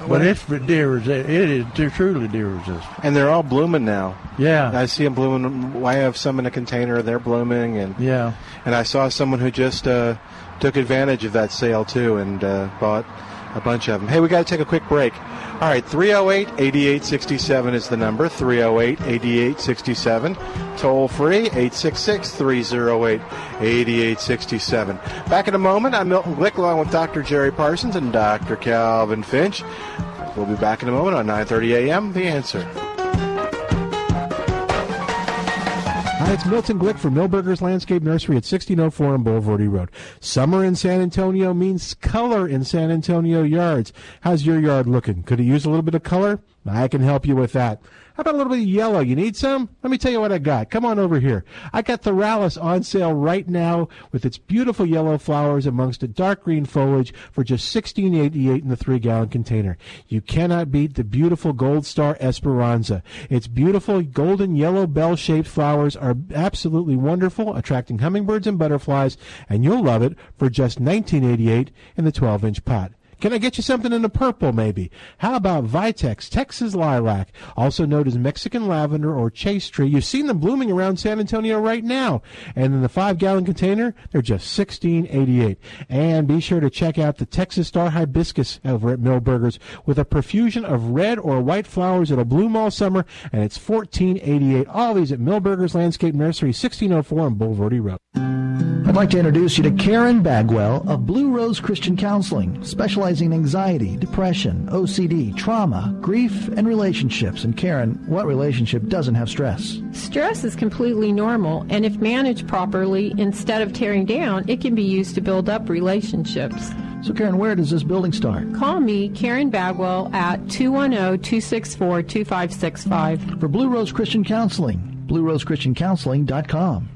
but Well- it's for deer resistant. It is too- truly deer resistant. And they're all blooming now. Yeah. I see them blooming. I have some in a container. They're blooming, and Yeah. And I saw someone who just uh, took advantage of that sale too and uh, bought a bunch of them. Hey, we got to take a quick break. All right, 308 8867 is the number. 308 8867. Toll free 866 308 8867. Back in a moment, I'm Milton Glick along with Dr. Jerry Parsons and Dr. Calvin Finch. We'll be back in a moment on 9:30 a.m. The Answer. Hi, it's Milton Glick from Milberger's Landscape Nursery at 1604 on Bulverde Road. Summer in San Antonio means color in San Antonio yards. How's your yard looking? Could it use a little bit of color? I can help you with that. How about a little bit of yellow? You need some? Let me tell you what I got. Come on over here. I got Thryallis on sale right now with its beautiful yellow flowers amongst a dark green foliage for just sixteen eighty eight in the three gallon container. You cannot beat the beautiful Gold Star Esperanza. Its beautiful golden yellow bell shaped flowers are absolutely wonderful, attracting hummingbirds and butterflies, and you'll love it for just nineteen eighty eight in the twelve inch pot. Can I get you something in the purple, maybe? How about Vitex, Texas lilac, also known as Mexican lavender or chaste tree? You've seen them blooming around San Antonio right now. And in the five gallon container, they're just sixteen eighty eight. And be sure to check out the Texas Star Hibiscus over at Milberger's with a profusion of red or white flowers that'll bloom all summer, and it's fourteen eighty eight. All these at Milberger's Landscape Nursery, sixteen oh four on Bulverde Road. I'd like to introduce you to Karen Bagwell of Blue Rose Christian Counseling, specializing anxiety, depression, OCD, trauma, grief, and relationships. And Karen, what relationship doesn't have stress? Stress is completely normal, and if managed properly, instead of tearing down, it can be used to build up relationships. So, Karen, where does this building start? Call me, Karen Bagwell, at oh, 210 264 2565. For Blue Rose Christian Counseling, bluerosechristiancounseling.com.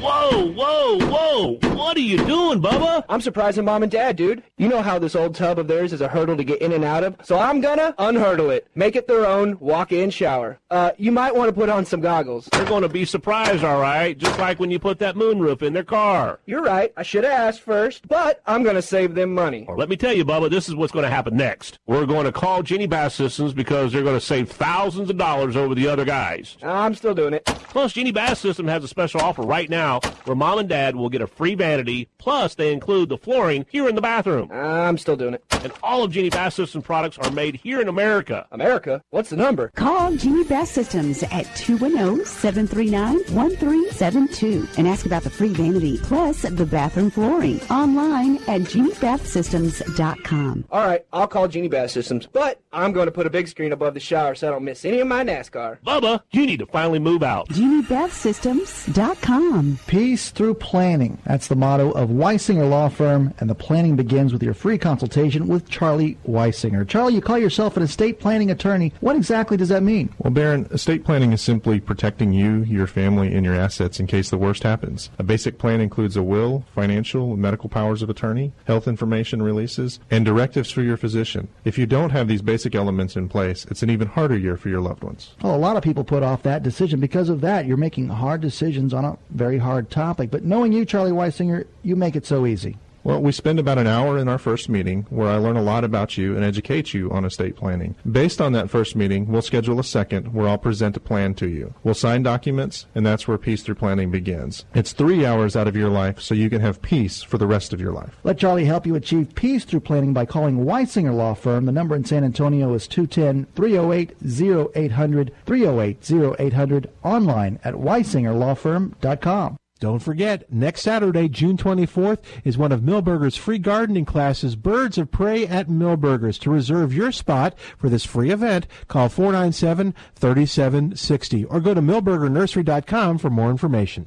Whoa, whoa, whoa! What are you doing, Bubba? I'm surprising mom and dad, dude. You know how this old tub of theirs is a hurdle to get in and out of, so I'm gonna unhurdle it. Make it their own, walk in, shower. Uh, you might want to put on some goggles. They're to be surprised, all right, just like when you put that moonroof in their car. You're right, I should have asked first, but I'm gonna save them money. Let me tell you, Bubba, this is what's to happen next. We're to call Genie Bath Systems because they're to save thousands of dollars over the other guys. I'm still doing it. Plus, Genie Bath System has a special offer right now where mom and dad will get a free vanity, plus they include the flooring here in the bathroom. I'm still doing it. And all of Genie Bath System products are made here in America. America? What's the number? Call Genie Bath Systems at 210-739-1372 and ask about the free vanity plus the bathroom flooring online at geniebathsystems.com. All right, I'll call Genie Bath Systems, but I'm going to put a big screen above the shower so I don't miss any of my NASCAR. Bubba, you need to finally move out. geniebathsystems.com. Peace through planning. That's the motto of Weisinger Law Firm, and the planning begins with your free consultation with Charlie Weisinger. Charlie, you call yourself an estate planning attorney. What exactly does that mean? Well, Baron, estate planning is simply protecting you, your family, and your assets in case the worst happens. A basic plan includes a will, financial and medical powers of attorney, health information releases, and directives for your physician. If you don't have these basic elements in place, it's an even harder year for your loved ones. Well, a lot of people put off that decision because of that. You're making hard decisions on a very hard topic. But knowing you, Charlie Weisinger, you make it so easy. Well, we spend about an hour in our first meeting where I learn a lot about you and educate you on estate planning. Based on that first meeting, we'll schedule a second where I'll present a plan to you. We'll sign documents, and that's where peace through planning begins. It's three hours out of your life so you can have peace for the rest of your life. Let Charlie help you achieve peace through planning by calling Weisinger Law Firm. The number in San Antonio is 210-308-0800, 308-0800, online at weisingerlawfirm.com. Don't forget, next Saturday, June 24th, is one of Milberger's free gardening classes, Birds of Prey at Milberger's. To reserve your spot for this free event, call 497-3760 or go to milbergernursery.com for more information.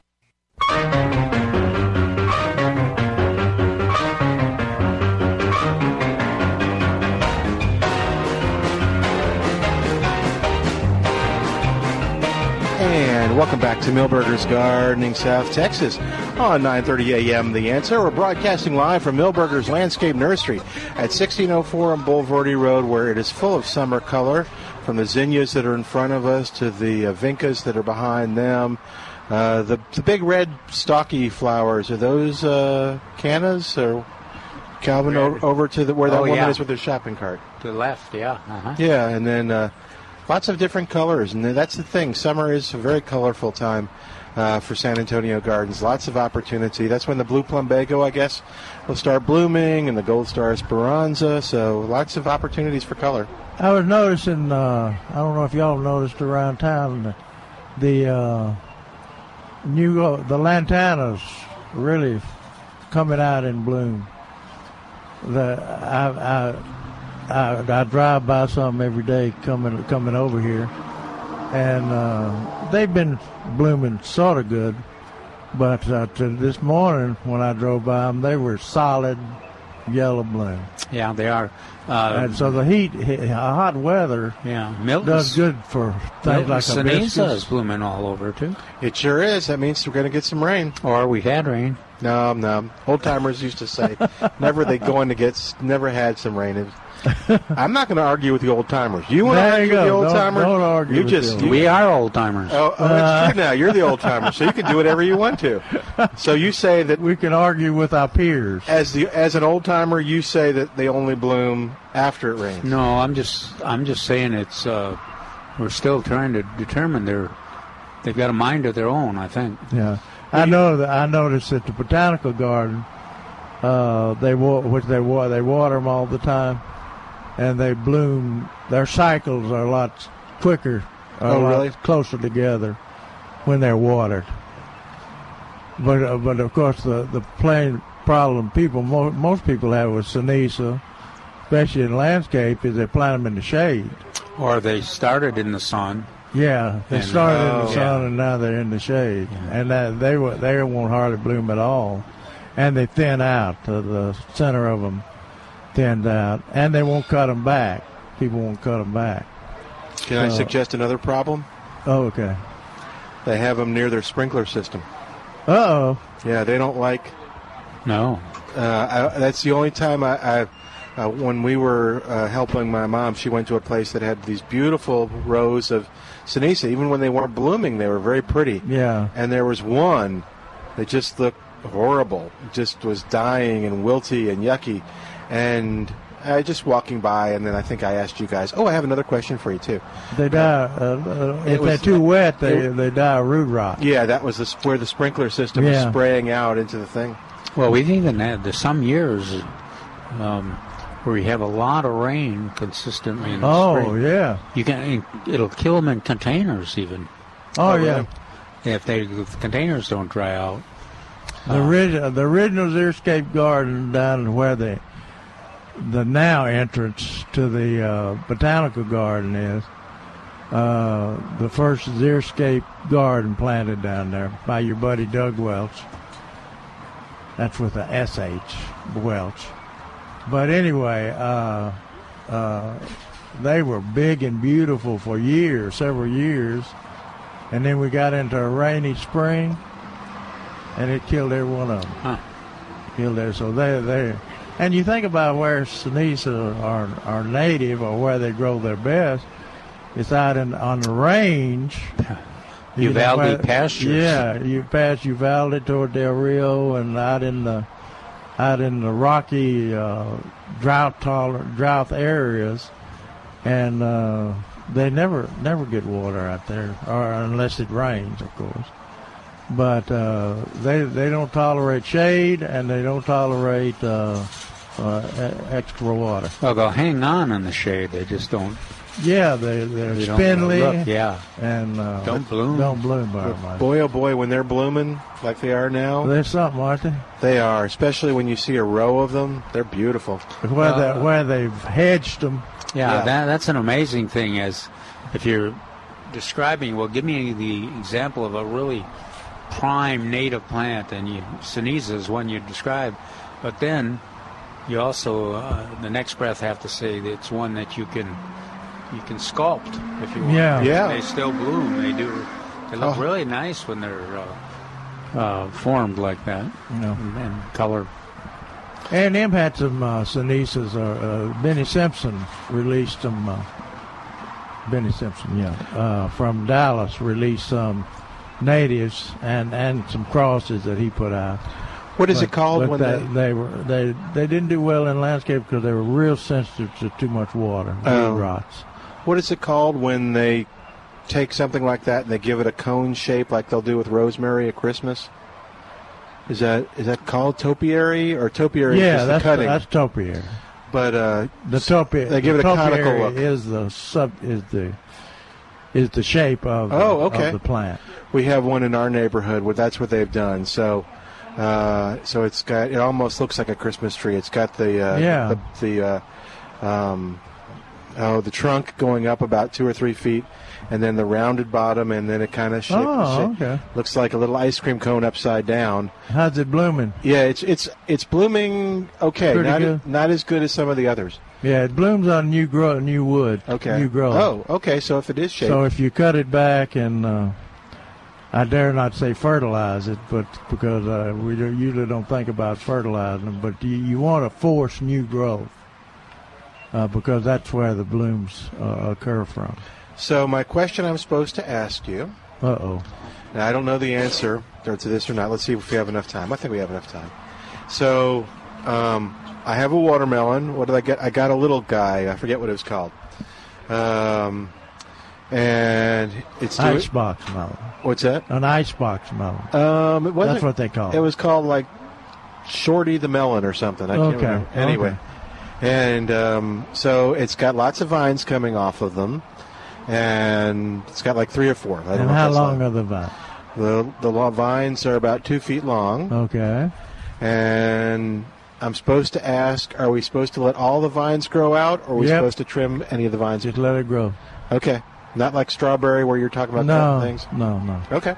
And welcome back to Milberger's Gardening, South Texas on 9:30 a.m. The Answer. We're broadcasting live from Milberger's Landscape Nursery at 1604 on Bulverde Road, where it is full of summer color, from the zinnias that are in front of us to the uh, vincas that are behind them. Uh, the the big red stocky flowers are those uh, cannas or Calvin o- over to the where that Oh, woman yeah. is with her shopping cart. To the left, yeah. Uh-huh. Yeah, and then uh, lots of different colors, and that's the thing. Summer is a very colorful time uh, for San Antonio Gardens. Lots of opportunity. That's when the blue plumbago, I guess, will start blooming, and the gold star esperanza. So lots of opportunities for color. I was noticing. Uh, I don't know if y'all noticed around town the uh, new uh, the lantanas really coming out in bloom. The I I I, I drive by some every day coming coming over here, and uh, they've been blooming sort of good. But uh, to this morning when I drove by them, they were solid yellow bloom. Yeah, they are. Uh, and so the heat, hot weather, yeah, does good for things like ceniza is blooming all over too. It sure is. That means we're going to get some rain. Or we had rain. No, no. Old timers used to say, <laughs> never they going to get, never had some rain. It was- <laughs> I'm not going to argue with the old timers. You want to argue with the go. old Don't- timer? don't argue You with just the you- We are old timers. Oh, oh Uh, it's true now. You're the old timer, so you can do whatever you want to. <laughs> So you say that we can argue with our peers. As the as an old timer, you say that they only bloom after it rains. No, I'm just I'm just saying it's uh, we're still trying to determine their they've got a mind of their own. I think. Yeah, I know that. I noticed at the botanical garden, uh, they wa- which they wa- they water them all the time, and they bloom. Their cycles are a lot quicker, are Oh, a lot really? closer together when they're watered. But uh, but of course the the plain problem people mo- most people have with ceniza, especially in landscape, is they plant them in the shade. Or they started in the sun. Yeah, they And- started in Oh. the sun and now they're in the shade, and that they they won't hardly bloom at all, and they thin out. The, the center of them thinned out, and they won't cut them back. People won't cut them back. Can I suggest another problem? Oh, okay. They have them near their sprinkler system. Uh oh. Yeah, they don't like. No. Uh, I, that's the only time I. I uh, when we were uh, helping my mom, she went to a place that had these beautiful rows of ceniza. Even when they weren't blooming, they were very pretty. Yeah. And there was one that just looked horrible. It just was dying and wilty and yucky. And I just walking by, and then I think I asked you guys. Oh, I have another question for you too. They die uh, uh, if was- they're too wet. They it- they die of root rot. Yeah, that was the, where the sprinkler system was spraying out into the thing. Well, we've even had there's some years um, where we have a lot of rain consistently in the Oh, spring. yeah. You can it'll kill them in containers even. Oh, yeah. If they if the containers don't dry out. The Uh, original, the original Xeriscape Garden down where the the now entrance to the uh, botanical garden is. Uh, the first Xeriscape garden planted down there by your buddy Doug Welsh. That's with a SH, Welsh. But anyway, uh, uh, they were big and beautiful for years, several years. And then we got into a rainy spring, and it killed every one of them. Killed there. So they they, and you think about where ceniza are are native or where they grow their best. It's out in on the range. <laughs> You know, where- pastures. Yeah, you pass Uvalde toward Del Rio and out in the out in the rocky uh, drought tolerant drought areas, and uh, they never never get water out there, or unless it rains, of course. But uh, they they don't tolerate shade and they don't tolerate uh, uh, e- extra water. Well, they'll hang on in the shade. They just don't. Yeah, they they're They don't spindly. look, yeah. and uh, Don't bloom. Don't bloom very much. Boy, oh boy, when they're blooming like they are now, There's something, aren't they? they are. Especially when you see a row of them, they're beautiful. Where Uh, they where they've hedged them. Yeah, That, that's an amazing thing. As if you're describing, well, give me the example of a really prime native plant, and you ceniza is one you describe, but then you also uh, the next breath have to say that it's one that you can you can sculpt if you want. Yeah. Yeah. They still bloom. They do. They look Oh. really nice when they're uh, uh, formed like that. Yeah. and, and color. And them had some uh, cenizas. Uh, uh, Benny Simpson released some. Uh, Benny Simpson, yeah, uh, from Dallas released some natives and, and some crosses that he put out. What is But- it called when they, they- they were they they didn't do well in landscape because they were real sensitive to too much water, root rots. What is it called when they take something like that and they give it a cone shape like they'll do with rosemary at Christmas? Is that is that called topiary or topiary? is yeah, the that's cutting. that's topiary. But uh, The topiary. they give it a conical look. Is the sub is the is the shape of the, Oh, okay. of the plant. We have one in our neighborhood where that's what they've done. So, uh, so it's got it almost looks like a Christmas tree. It's got the uh, Yeah. the, the uh, um, oh the trunk going up about two or three feet, and then the rounded bottom, and then it kind of Oh, okay. looks like a little ice cream cone upside down. How's it blooming? Yeah, it's it's it's blooming okay, Pretty not good. not as good as some of the others. Yeah, it blooms on new grow new wood. Okay. New growth. Oh, okay. So if it is shaped, So if you cut it back and uh, I dare not say fertilize it, but because uh, we usually don't think about fertilizing them, but you, you want to force new growth uh, because that's where the blooms uh, occur from. So my question I'm supposed to ask you. Uh oh. Now I don't know the answer to this or not. Let's see if we have enough time. I think we have enough time. So um, I have a watermelon. What did I get? I got a little guy. I forget what it was called. Um, and it's doing- Icebox melon. What's that? An icebox melon. Um, it wasn't, That's what they call it. It was called like Shorty the Melon or something. I can't remember. Anyway, okay. and um, so it's got lots of vines coming off of them, and it's got like three or four. I don't And know how that's long are the vines? The the vines are about two feet long. Okay. And I'm supposed to ask: Are we supposed to let all the vines grow out, or are we Yep. supposed to trim any of the vines? Just let it grow. Okay. Not like strawberry, where you're talking about No, cutting things. no, no. Okay.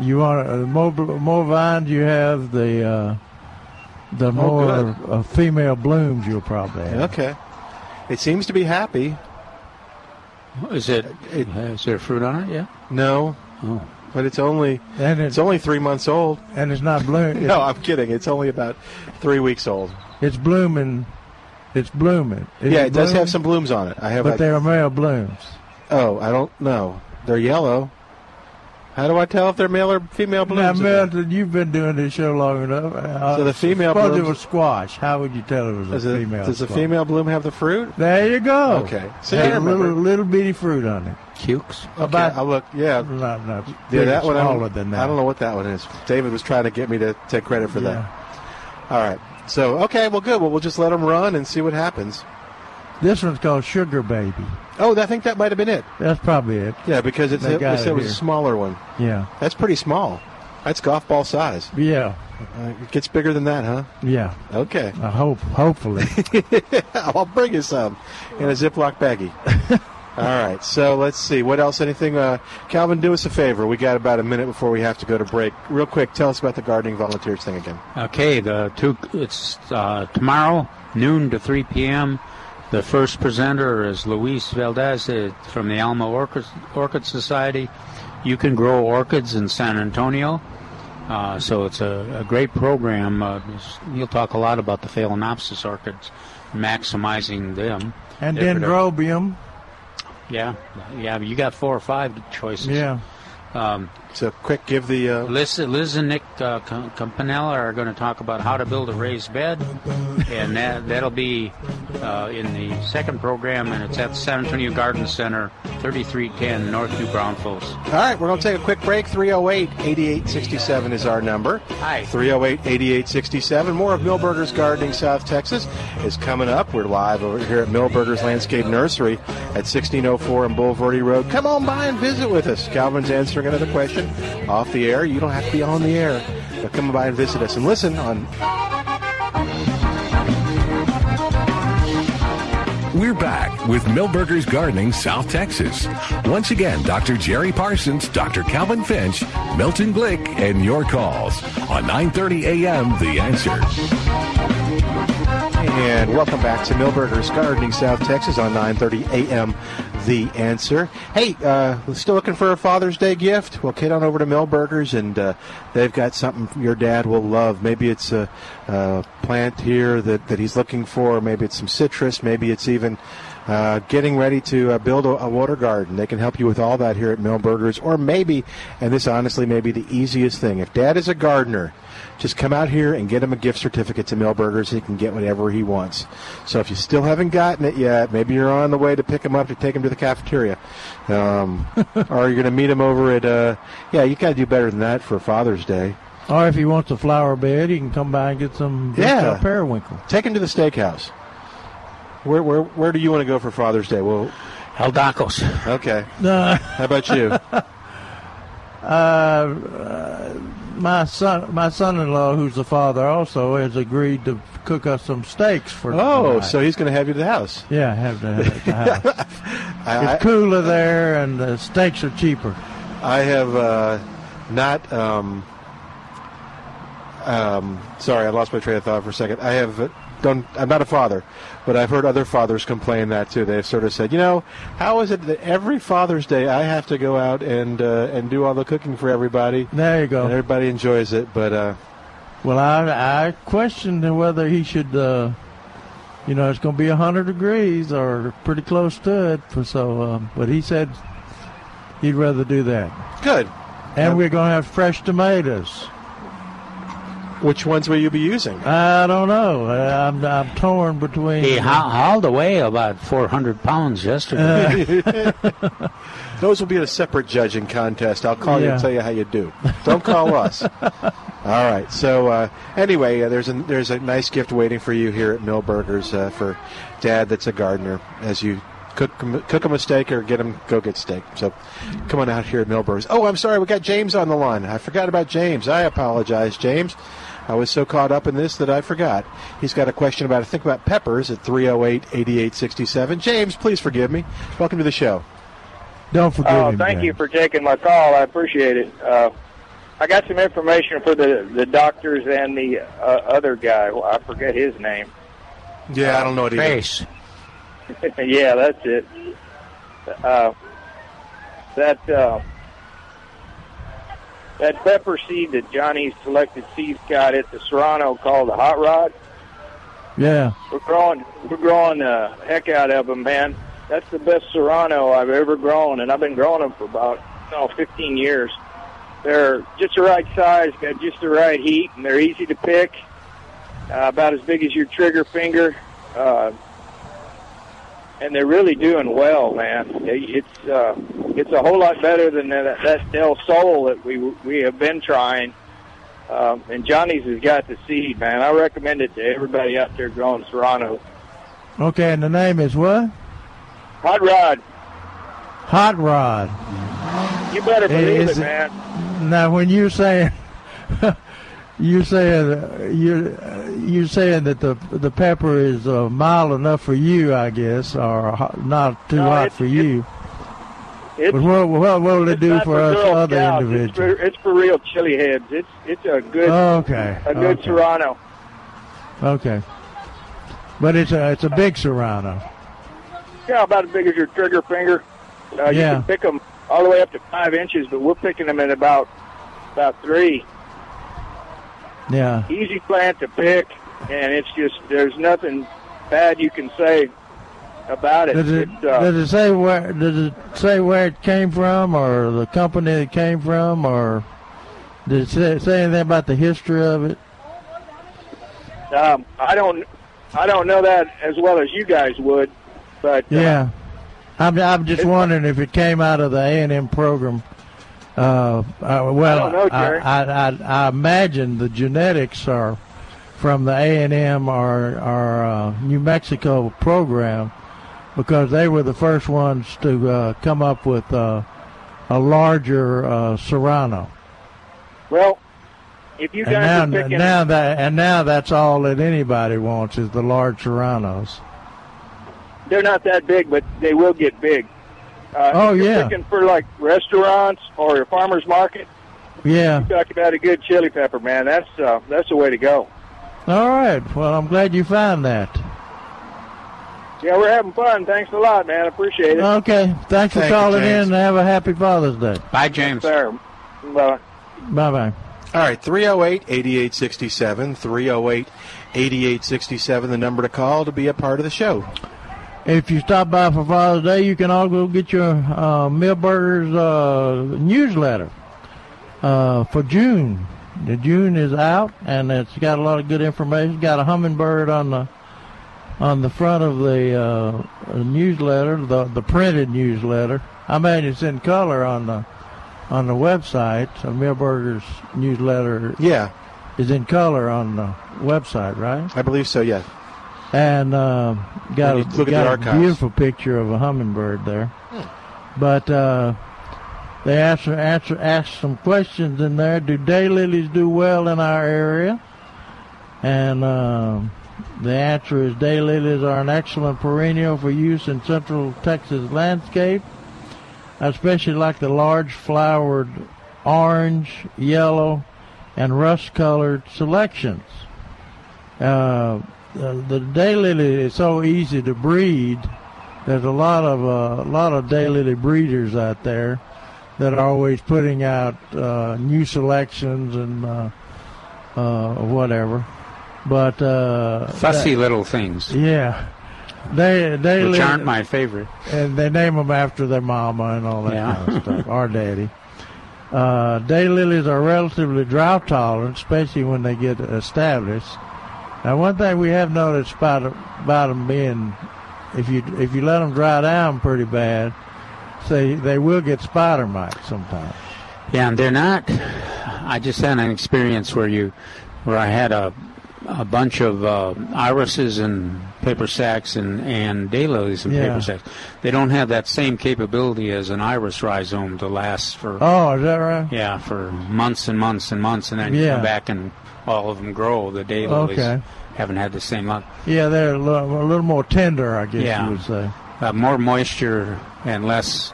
You want uh, more more vines you have, the uh, the more good. uh, female blooms you'll probably have. Okay. It seems to be happy. Is it, it? Is there fruit on it? Yeah. No. Oh. But it's only and it's only three months old. And it's not blooming. <laughs> no, I'm kidding. It's only about three weeks old. It's blooming. It's blooming. Is yeah, it does blooming? have some blooms on it. I have. but like, they are male blooms. oh, I don't know. They're yellow. How do I tell if they're male or female Now, blooms? Milton, you've been doing this show long enough. Uh, So the female Suppose it blooms- was squash. How would you tell it was Does, a it, female? does the squash? female bloom have the fruit? There you go. Okay. See, Has I a remember. little little bitty fruit on it. Cukes. About I look. Yeah. not, not Yeah, that one. I smaller don't, than that. I don't know what that one is. David was trying to get me to take credit for Yeah. that. All right. So okay, well, good. Well, we'll just let them run and see what happens. This one's called Sugar Baby. Oh, I think that might have been it. That's probably it. Yeah, because it's They it, got it, it was a here. smaller one. Yeah. That's pretty small. That's golf ball size. Yeah. Uh, it gets bigger than that, huh? Yeah. Okay. I hope. Hopefully. <laughs> I'll bring you some in a Ziploc baggie. <laughs> All right. So let's see. What else? Anything? Uh, Calvin, do us a favor. We got about a minute before we have to go to break. Real quick, tell us about the gardening volunteers thing again. Okay, the two. It's uh, tomorrow, noon to 3 p.m. The first presenter is Luis Valdez uh, from the Alamo Orchid, Orchid Society. You can grow orchids in San Antonio, uh, so it's a, a great program. Uh, he'll talk a lot about the Phalaenopsis orchids, maximizing them. and dendrobium. Yeah, yeah. You got four or five choices. Yeah. Um, so quick, give the uh... Liz, Liz and Nick uh, Campanella are going to talk about how to build a raised bed, and that that'll be uh, in the second program, and it's at the San Antonio Garden Center, 3310 North New Braunfels. All right, we're going to take a quick break. 308 8867 is our number. Hi. 308 8867. More of Milberger's Gardening South Texas is coming up. We're live over here at Milberger's Landscape Nursery at 1604 on Bulverde Road. Come on by and visit with us. Calvin's answering another question off the air. You don't have to be on the air, but come by and visit us and listen on We're back with Milberger's Gardening South Texas. Once again, Dr. Jerry Parsons, Dr. Calvin Finch, Milton Glick, and your calls on 9:30 a.m. The Answer. And welcome back to Milberger's Gardening South Texas on 9:30 a.m. The answer. Hey, uh, still looking for a Father's Day gift? Well, head on over to Milberger's, and uh, they've got something your dad will love. Maybe it's a, a plant here that, that he's looking for. Maybe it's some citrus. Maybe it's even uh, getting ready to uh, build a, a water garden. They can help you with all that here at Milberger's. Or maybe, and this honestly may be the easiest thing, if dad is a gardener, just come out here and get him a gift certificate to Milberger's. He can get whatever he wants. So if you still haven't gotten it yet, maybe you're on the way to pick him up to take him to the cafeteria. Um, <laughs> or you're going to meet him over at, uh, yeah, you got to do better than that for Father's Day. Or if he wants a flower bed, he can come by and get some Yeah. yeah. periwinkle. Take him to the steakhouse. Where where where do you want to go for Father's Day? Well, El Dacos. Okay. <laughs> No. How about you? <laughs> Uh, uh, my son, my son-in-law, who's the father, also has agreed to cook us some steaks for. Oh, tonight. so he's going to have you to the house. yeah, have to have it at the house. <laughs> I- it's cooler there, and the steaks are cheaper. I have uh, not. Um, um, sorry, I lost my train of thought for a second. I have uh, don't. I'm not a father, but I've heard other fathers complain that too. They've sort of said, you know, how is it that every Father's Day I have to go out and uh, and do all the cooking for everybody? There you go. And everybody enjoys it, but uh, Well, I I questioned whether he should. Uh, you know, it's going to be hundred degrees or pretty close to it. For so, um, but he said he'd rather do that. Good. And we're going to have fresh tomatoes. Which ones will you be using? I don't know. Uh, I'm I'm torn between. He ha- hauled away about 400 pounds yesterday. <laughs> Those will be in a separate judging contest. I'll call you and tell you how you do. Don't call us. <laughs> All right. So uh, anyway, uh, there's a there's a nice gift waiting for you here at Milberger's uh, for Dad. That's a gardener. As you cook cook him a steak or get him go get steak. So come on out here at Milberger's. Oh, I'm sorry. We got James on the line. I forgot about James. I apologize, James. I was so caught up in this that I forgot. He's got a question about I think about peppers at 308-8867. James, please forgive me. Welcome to the show. Don't forgive Oh, him. thank James. you for taking my call. I appreciate it. Uh, I got some information for the the doctors and the uh, other guy. Well, I forget his name. Yeah, I don't know what he Face. <laughs> yeah, that's it. Uh, that uh, that pepper seed that Johnny's selected seeds got at the Serrano called the Hot Rod. Yeah. We're growing, we're growing the heck out of them, man. That's the best Serrano I've ever grown, and I've been growing them for about oh, 15 years. They're just the right size, got just the right heat, and they're easy to pick. Uh, about as big as your trigger finger, uh, and they're really doing well, man. It's uh, it's a whole lot better than that, that Del Sol that we we have been trying. Um, and Johnny's has got the seed, man. I recommend it to everybody out there growing Serrano. Okay, and the name is what? Hot Rod, Hot Rod. you better believe Is it, it- man. Now, when you're saying <laughs> you're saying you're you're saying that the the pepper is uh, mild enough for you, I guess, or hot, not too No, hot for you. It's, But what, what what will it do for us other individuals? It's for, it's for real chili heads. It's it's a good Okay, a good okay. Serrano. Okay, but it's a it's a big Serrano. Yeah, about as big as your trigger finger. Uh, You can pick them all the way up to five inches, but we're picking them at about about three. Yeah. Easy plant to pick, and it's just there's nothing bad you can say about it. Does it It's, uh, does it say where does it say where it came from, or the company it came from, or did it say, say anything about the history of it? um, I don't I don't know that as well as you guys would, but uh, Yeah, I'm I'm just wondering if it came out of the A and M program. Uh, uh, well, I know, I. I, I, imagine the genetics are from the A and M or or uh, New Mexico program because they were the first ones to uh, come up with uh, a larger uh, Serrano. well, if you And guys now, are picking now that and now that's all that anybody wants is the large Serranos. they're not that big, but they will get big. Uh, Oh, if you're yeah. picking for like restaurants or a farmers market. Yeah. You talk about a good chili pepper, man. That's uh, that's the way to go. All right. Well, I'm glad you found that. Yeah, we're having fun. Thanks a lot, man. Appreciate it. Okay. Thanks for Thank you, calling James. in and have a happy Father's Day. Bye, James. Sir. Bye. Bye bye. All right, 308 8867. 308 8867, the number to call to be a part of the show. If you stop by for Father's Day, you can also get your uh, Milberger's uh, newsletter uh, for June. The June is out, and it's got a lot of good information. Got a hummingbird on the on the front of the uh, newsletter, the the printed newsletter. I mean, it's in color on the on the website. So Milberger's newsletter, yeah, is in color on the website, right? I believe so. Yeah. And um, got, When a, you look at the got a beautiful picture of a hummingbird there. But uh, they answer, answer ask some questions in there. Do daylilies do well in our area? And um the answer is daylilies are an excellent perennial for use in central Texas landscape. I especially like the large flowered orange, yellow, and rust-colored selections. Uh, the, the daylily is so easy to breed. There's a lot of uh, a lot of daylily breeders out there that are always putting out uh, new selections and uh, uh, whatever. But uh, Fussy that- little things. yeah, they they Which aren't my favorite. and they name them after their mama and all that Yeah. kind of stuff, <laughs> or daddy. Uh, daylilies are relatively drought tolerant, especially when they get established. Now, one thing we have noticed about about them being, if you if you let them dry down pretty bad, say they will get spider mites sometimes. Yeah, and they're not. I just had an experience where you, where I had a, a bunch of uh, irises and paper sacks and and daylilies and Yeah. paper sacks. They don't have that same capability as an iris rhizome to last for. Oh, is that right? Yeah, for months and months and months, and then you come back and all of them grow. The daylilies Okay. haven't had the same luck. Yeah, they're a little, a little more tender, I guess Yeah. you would say. uh, more moisture and less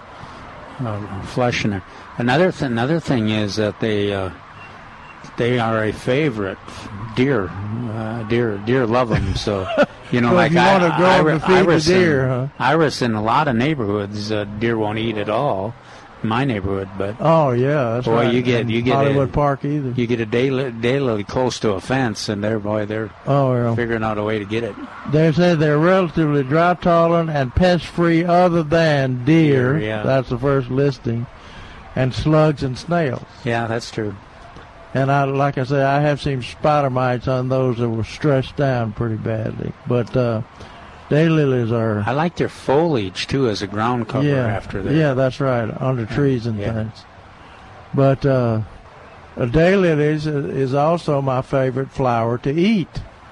uh, flesh in there. Another th- another thing is that they uh, they are a favorite deer. Uh, deer deer love them. So you know, <laughs> Well, like you I, grow 'em to iri- feed the iris deer, in, huh? iris in a lot of neighborhoods, uh, deer won't eat at all. My neighborhood, but Oh yeah, that's boy, right. you get you get Hollywood a, Park either. You get a daily daily close to a fence, and they're boy, they're Oh, yeah. figuring out a way to get it. They say they're relatively drought tolerant and pest free other than deer. Deer, yeah. That's the first listing. And slugs and snails. Yeah, that's true. And I like I said, I have seen spider mites on those that were stressed down pretty badly. But uh daylilies are I like their foliage too as a ground cover yeah, after that. Yeah, that's right. Under trees and yeah. things. But uh a daylilies is, is also my favorite flower to eat.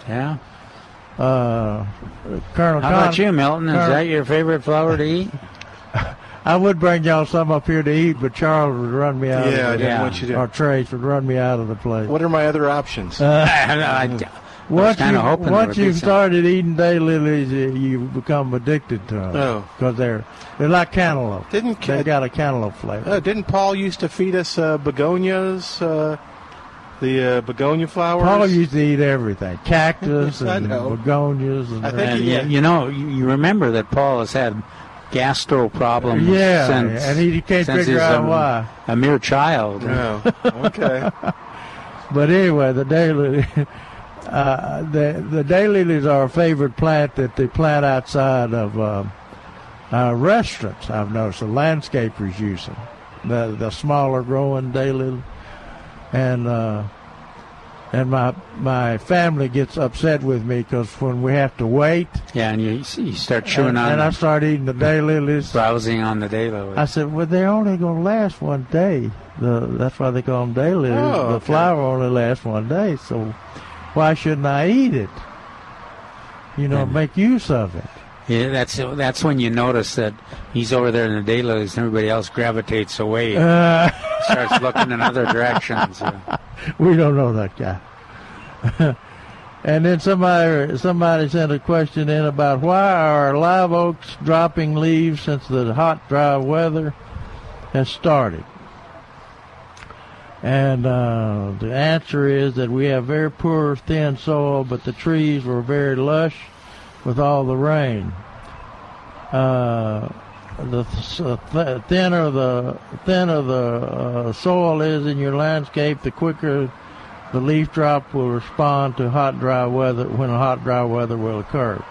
Yeah. Uh, Colonel How about you, Milton? Is that your favorite flower to eat? <laughs> I would bring y'all some up here to eat, but Charles would run me out. Yeah, of the, didn't want you to. Or Trace would run me out of the place. What are my other options? Uh, <laughs> once kinda you hoping once you've some. started eating daylilies, you, you become addicted to them. Oh. because they're they're like cantaloupe. Didn't they got a cantaloupe flavor? Uh, didn't Paul used to feed us uh, begonias, uh, the uh, begonia flowers? Paul used to eat everything: cactus <laughs> I and know. begonias. And I think And he- you, you know, you, you remember that Paul has had gastro problems. Yeah, since, and he can't since figure out a, why. A mere child. No. Okay. <laughs> But anyway, the daylily, <laughs> uh, the the daylilies are a favorite plant that they plant outside of uh, uh, restaurants. I've noticed the landscapers use them, the the smaller growing daylily, and uh, and my my family gets upset with me because when we have to wait, Yeah, and you, you start chewing and, on, and I start eating the daylilies. browsing on the daylilies. I said, well, they're only going to last one day. The, that's why they call them daylilies. Oh, the okay. flower only lasts one day, so why shouldn't I eat it? You know, make use of it. Yeah, that's that's when you notice that he's over there in the daylilies and everybody else gravitates away. Uh. <laughs> starts looking in other directions. <laughs> we don't know that guy. <laughs> and then somebody somebody sent a question in about why are live oaks dropping leaves since the hot, dry weather has started. And uh, the answer is that we have very poor, thin soil, but the trees were very lush with all the rain. Uh, the th- uh, thinner the thinner the uh, soil is in your landscape, the quicker the leaf drop will respond to hot, dry weather when hot, dry weather will occur.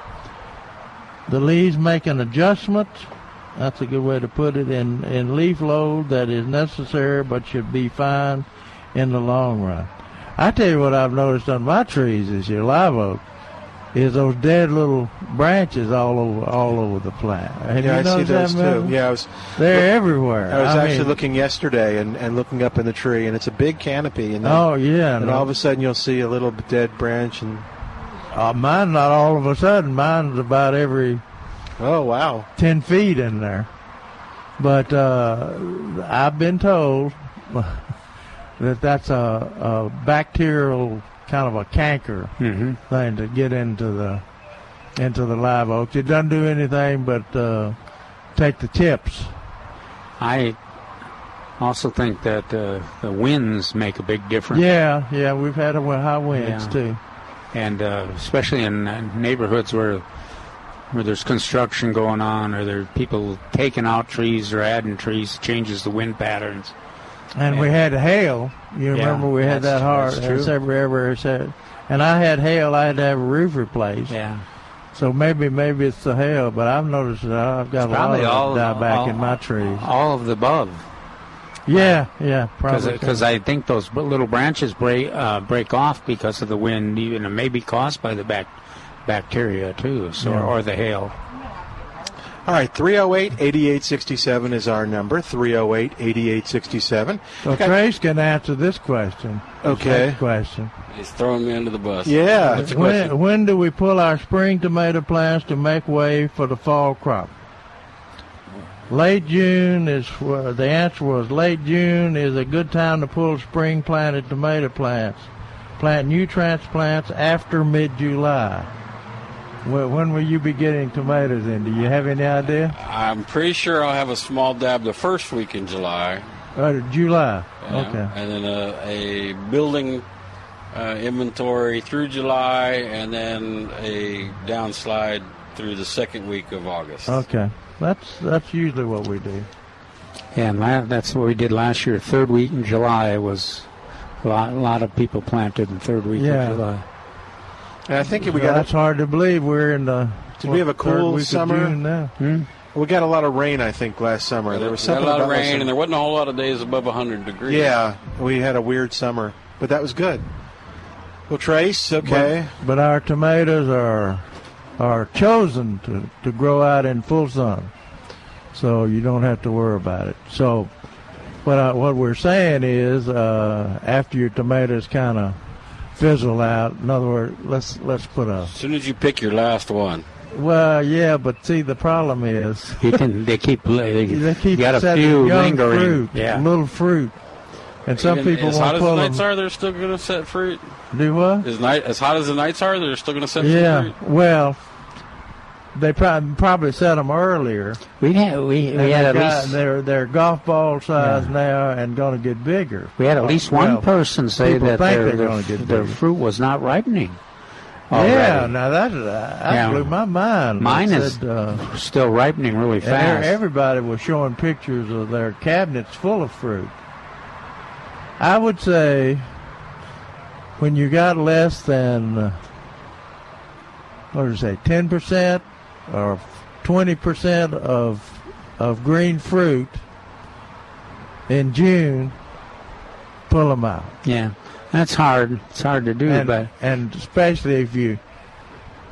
the leaves make an adjustment. That's a good way to put it in, in leaf load that is necessary but should be fine in the long run. I tell you what I've noticed on my trees is your live oak is those dead little branches all over all over the plant. Have yeah, I see those too. Yeah, I was. They're everywhere. I was I actually mean- looking yesterday and, and looking up in the tree, and it's a big canopy. And then, Oh, yeah, And no. all of a sudden, you'll see a little dead branch, and Uh, mine not all of a sudden. Mine's about every oh wow ten feet in there. But uh, I've been told <laughs> that that's a, a bacterial kind of a canker Mhm. thing to get into the into the live oaks. It doesn't do anything but uh, take the tips. I also think that uh, the winds make a big difference. Yeah, yeah, we've had a high winds Yeah. too. and uh, especially in uh, neighborhoods where where there's construction going on or there are people taking out trees or adding trees changes the wind patterns. And we had hail. You Yeah, remember we had that hard. that's. Every ever. And I had hail. I had to have a roof replaced. Yeah. So maybe maybe it's the hail, but I've noticed that I've got It's a lot of all- die back all- in my trees. All of the above. Yeah, yeah, probably. Because I think those little branches break uh, break off because of the wind, even it may be caused by the bac- bacteria too, so Yeah. or the hail. All right, 308 8867 is our number. 308 8867. Well, Trace can answer this question. Okay. next question. He's throwing me under the bus. Yeah. What's the question? When, when do we pull our spring tomato plants to make way for the fall crop? Late June is wh- the answer was late June is a good time to pull spring planted tomato plants. Plant new transplants after mid July. When, when will you be getting tomatoes in? Do you have any idea? I'm pretty sure I'll have a small dab the first week in July. Uh, July. Yeah. Okay. And then a, a building uh, inventory through July, and then a downslide through the second week of August. Okay. That's that's usually what we do. Yeah, and la- that's what we did last year. Third week in July was a lot, a lot of people planted in third week Yeah. of July. And I think we So got that's hard to believe. We're in the Did we have a what, cool summer? June now. We got a lot of rain, I think, last summer. There was We had something a lot of rain, some- and there wasn't a whole lot of days above 100 degrees. Yeah, we had a weird summer, but that was good. Well, Trace, okay. But, but our tomatoes are are chosen to, to grow out in full sun, so you don't have to worry about it. So, what I, what we're saying is, uh, after your tomatoes kind of fizzle out, in other words, let's let's put a As soon as you pick your last one. well, yeah, but see the problem is <laughs> You can, they keep, they, they keep you got a setting few young lingering. fruit, yeah. little fruit, and some Even people as hot won't as the nights them. are, they're still going to set fruit. Do what? As night as hot as the nights are, they're still going to set some Yeah, fruit. well, they prob- probably set them earlier. We had we, we had at least they're they're golf ball size now and going to get bigger. we had at least one Well, person say that their, their, their fruit was not ripening. Yeah, now that that Yeah. blew my mind. Mine They is uh, still ripening really fast. everybody was showing pictures of their cabinets full of fruit. I would say when you got less than uh, what did say, ten percent or twenty percent of of green fruit in June, pull them out. yeah, that's hard. It's hard to do, and, but and especially if you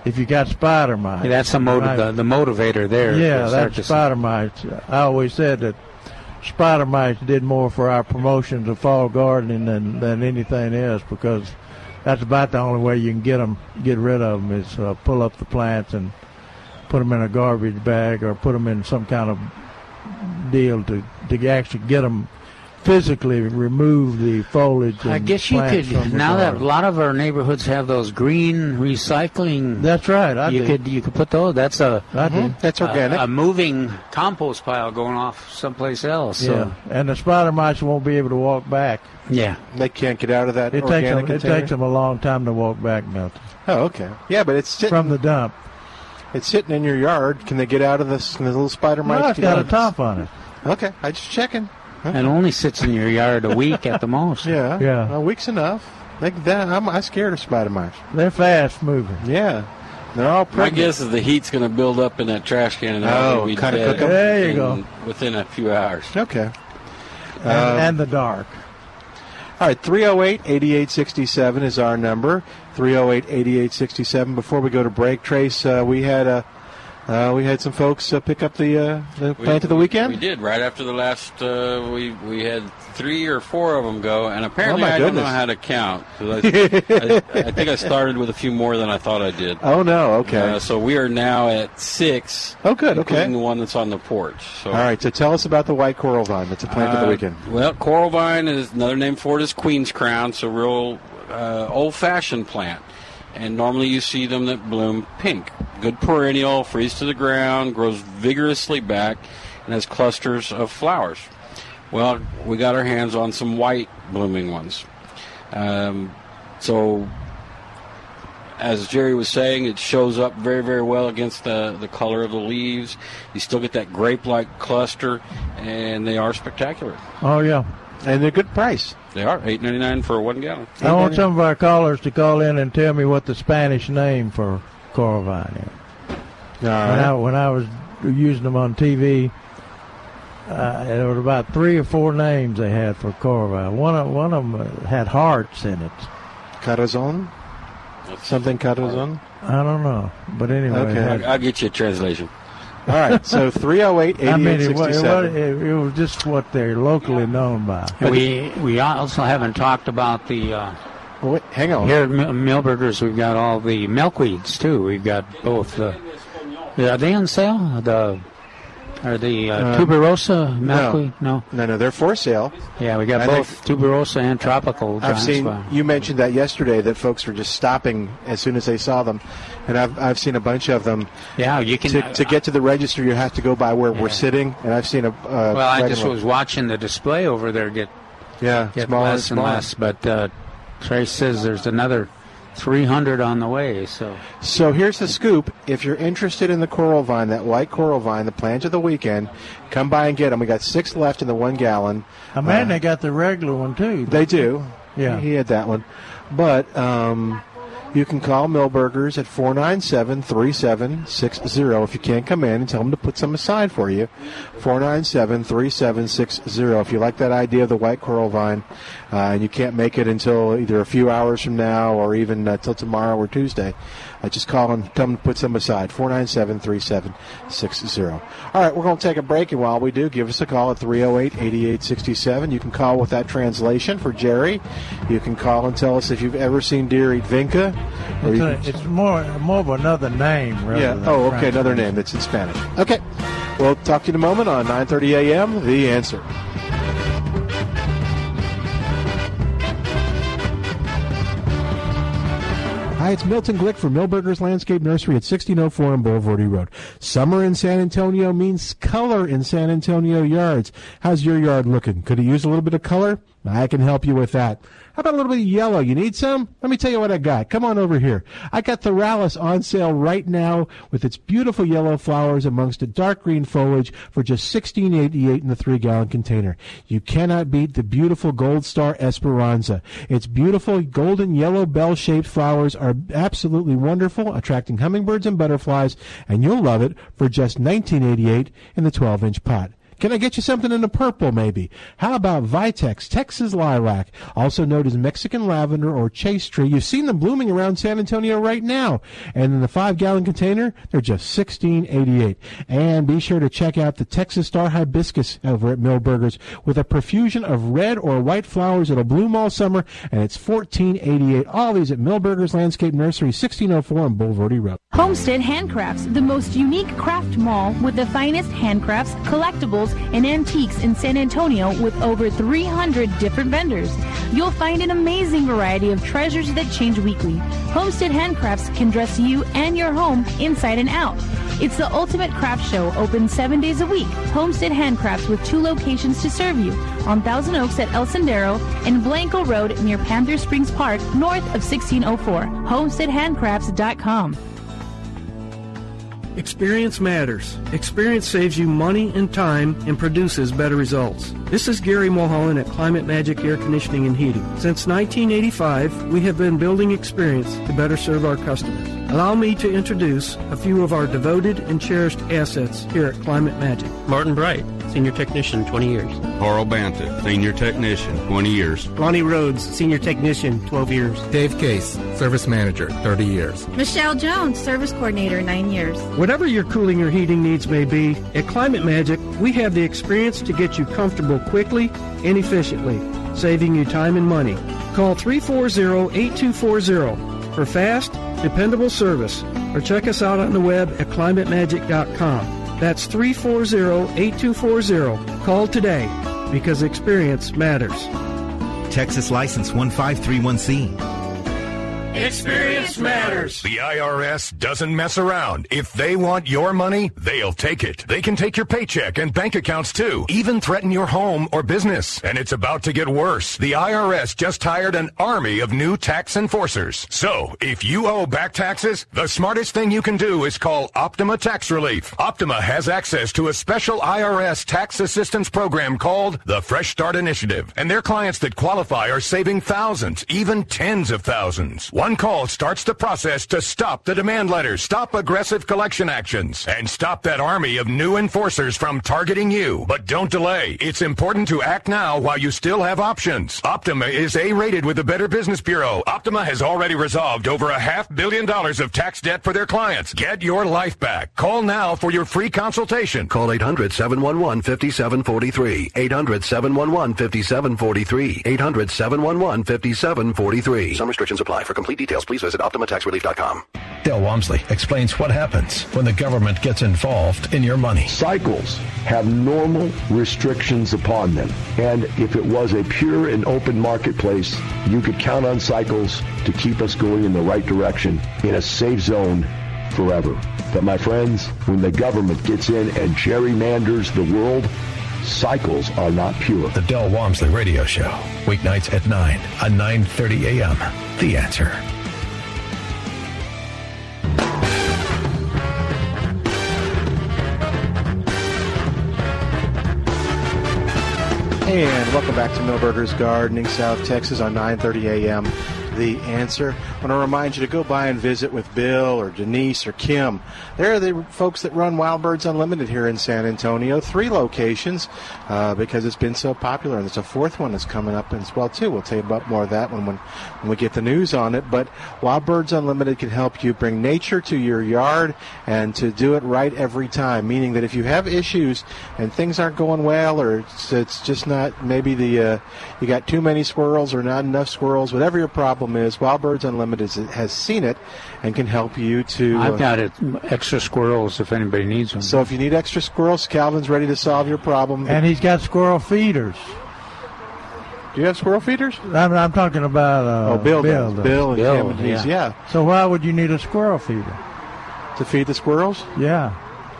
if you got spider mites. that's the, motiv- Right. the, the motivator there. Yeah, that's spider mites. I always said that spider mites did more for our promotions of fall gardening than, than anything else because that's about the only way you can get them, get rid of them is uh, pull up the plants and put them in a garbage bag or put them in some kind of deal to to actually get them physically remove the foliage. I guess you could now that a lot of our neighborhoods have those green recycling. That's right. I you do. could you could put those. That's a I do. Mm-hmm. That's organic. A, a moving compost pile going off someplace else. So. Yeah, and the spider mites won't be able to walk back. Yeah. They can't get out of that It takes organic them, it takes them a long time to walk back, Milton. Oh, okay. Yeah, but it's sitting, From the dump. It's sitting in your yard. Can they get out of this? Can the little spider mites? No, it's get got a top on it. Okay, I just checking. It only sits in your yard a week at the most. Yeah, Yeah. A week's enough. Like that, I'm I scared of spider mites. They're fast moving. Yeah. They're all My guess is the heat's going to build up in that trash can and Oh, they'll be kinda dead cook 'em? There you go. Within a few hours. Okay. And, Um, and the dark. All right, 308 8867 is our number. 308 8867. Before we go to break, Trace, uh, we had uh, uh, we had some folks uh, pick up the, uh, the We- plant of the weekend. We did right after the last. Uh, we we had three or four of them go, and apparently Oh, I don't know how to count. I, <laughs> I, I think I started with a few more than I thought I did. Oh, no, okay. Uh, so we are now at six. Oh, good, okay. the one that's on the porch. So. All right, so tell us about the white coral vine. That's a plant of the weekend. Well, coral vine is another name for it is queen's crown. So real uh, old-fashioned plant, and normally you see them that bloom pink. Good perennial, freeze to the ground, grows vigorously back, and has clusters of flowers. Well, we got our hands on some white blooming ones. Um, so, as Jerry was saying, it shows up very, very well against the, the color of the leaves. You still get that grape like cluster, and they are spectacular. Oh yeah. And they're a good price. They are eight ninety nine for one gallon. I want some of our callers to call in and tell me what the Spanish name for coral vine is. All When. I when I was using them on TV, uh, there were about three or four names they had for coral vine. One of one of them uh, had hearts in it. Corazon? Something corazon? I don't know, but anyway, Okay. I'll, I'll get you a translation. All right, so 308 I mean, it, wa- it, wa- 8867. it, it was just what they're locally known by. we we also haven't talked about the. Uh, wait, hang on. Here at Mil- Milberger's, we've got all the milkweeds too. We've got both. The, are they on sale? The are the uh, Uh, tuberosa milkweed? No. no, no, they're for sale. Yeah, we got I both tuberosa and tropical. I've seen you mentioned that yesterday that folks were just stopping as soon as they saw them, and I've I've seen a bunch of them. Yeah, you can- to, to get to the register. You have to go by where we're sitting, and I've seen a. Uh, well, I just was watching the display over there get yeah get smaller less and and less. But uh, Trace says there's another 300 on the way. So So here's the scoop. If you're interested in the coral vine, that white coral vine, the plant of the weekend, come by and get them. We got six left in the one gallon. I imagine Uh, they got the regular one too. They do. Yeah. He had that one. But um, you can call Milberger's at 497 3760 if you can't come in and tell them to put some aside for you. 497 3760. If you like that idea of the white coral vine uh, and you can't make it until either a few hours from now or even uh, till tomorrow or Tuesday, uh, just call and to put some aside. 497 3760. All right, we're going to take a break, and while we do, give us a call at 308 8867. You can call with that translation for Jerry. You can call and tell us if you've ever seen deer eat vinca. It's, a, can- it's more more of another name. Yeah. Oh, okay. Another name It's in Spanish. Okay. We'll talk to you in a moment on 9:30 a.m. The answer. Hi, it's Milton Glick from Milberger's Landscape Nursery at 1604 on Bulverde Road. Summer in San Antonio means color in San Antonio yards. How's your yard looking? Could it use a little bit of color? I can help you with that. How about a little bit of yellow? You need some? Let me tell you what I got. Come on over here. I got Thryallis on sale right now with its beautiful yellow flowers amongst a dark green foliage for just $16.88 in the three gallon container. You cannot beat the beautiful Gold Star Esperanza. Its beautiful golden yellow bell shaped flowers are absolutely wonderful, attracting hummingbirds and butterflies, and you'll love it for just $19.88 in the 12 inch pot. Can I get you something in the purple, maybe? How about Vitex, Texas lilac, also known as Mexican lavender or chaste tree? You've seen them blooming around San Antonio right now. And in the five gallon container, they're just sixteen eighty eight. And be sure to check out the Texas Star Hibiscus over at Milberger's with a profusion of red or white flowers that'll bloom all summer, and it's fourteen eighty eight. All these at Milberger's Landscape Nursery, sixteen oh four on Bulverde Road. Homestead Handcrafts, the most unique craft mall with the finest handcrafts, collectibles, and antiques in San Antonio with over 300 different vendors. You'll find an amazing variety of treasures that change weekly. Homestead Handcrafts can dress you and your home inside and out. It's the ultimate craft show, open seven days a week. Homestead Handcrafts with two locations to serve you on Thousand Oaks at El Sendero and Blanco Road near Panther Springs Park, north of 1604. HomesteadHandcrafts.com. Experience matters. Experience saves you money and time and produces better results. This is Gary Mulholland at Climate Magic Air Conditioning and Heating. Since 1985, we have been building experience to better serve our customers. Allow me to introduce a few of our devoted and cherished assets here at Climate Magic. Martin Bright, Senior Technician, 20 years. Carl Banta, Senior Technician, 20 years. Lonnie Rhodes, Senior Technician, 12 years. Dave Case, Service Manager, 30 years. Michelle Jones, Service Coordinator, 9 years. Whatever your cooling or heating needs may be, at Climate Magic, we have the experience to get you comfortable quickly and efficiently, saving you time and money. Call 340-8240 for fast, dependable service, or check us out on the web at climatemagic.com. That's 340-8240. Call today because experience matters. Texas License 1531C. Experience matters. The IRS doesn't mess around. If they want your money, they'll take it. They can take your paycheck and bank accounts too, even threaten your home or business. And it's about to get worse. The IRS just hired an army of new tax enforcers. So, if you owe back taxes, the smartest thing you can do is call Optima Tax Relief. Optima has access to a special IRS tax assistance program called the Fresh Start Initiative. And their clients that qualify are saving thousands, even tens of thousands. One call starts the process to stop the demand letters, stop aggressive collection actions, and stop that army of new enforcers from targeting you. But don't delay. It's important to act now while you still have options. Optima is A-rated with the Better Business Bureau. Optima has already resolved over a half billion dollars of tax debt for their clients. Get your life back. Call now for your free consultation. Call 800-711-5743. 800-711-5743. 800-711-5743. Some restrictions apply. For complete details, please visit OptimaTaxRelief.com. Del Walmsley explains what happens when the government gets involved in your money. Cycles have normal restrictions upon them. And if it was a pure and open marketplace, you could count on cycles to keep us going in the right direction in a safe zone forever. But my friends, when the government gets in and gerrymanders the world, cycles are not pure. The Del Walmsley Radio Show, weeknights at 9 on 9:30 a.m. The Answer. And welcome back to Milberger's Gardening, South Texas on 9:30 a.m. The answer. I want to remind you to go by and visit with Bill or Denise or Kim. They're the folks that run Wild Birds Unlimited here in San Antonio. Three locations uh, because it's been so popular, and there's a fourth one that's coming up as well too. We'll tell you about more of that when when, when we get the news on it. But Wild Birds Unlimited can help you bring nature to your yard and to do it right every time. Meaning that if you have issues and things aren't going well, or it's, it's just not maybe the uh, you got too many squirrels or not enough squirrels, whatever your problem is, Wild Birds Unlimited is- has seen it and can help you to. I've uh, got it, extra squirrels if anybody needs them. So if you need extra squirrels, Calvin's ready to solve your problem. And he's got squirrel feeders. Do you have squirrel feeders? I'm, I'm talking about uh, Oh, Bill Bill. does. does. Bill and Bill, and yeah. yeah. So why would you need a squirrel feeder? To feed the squirrels? Yeah.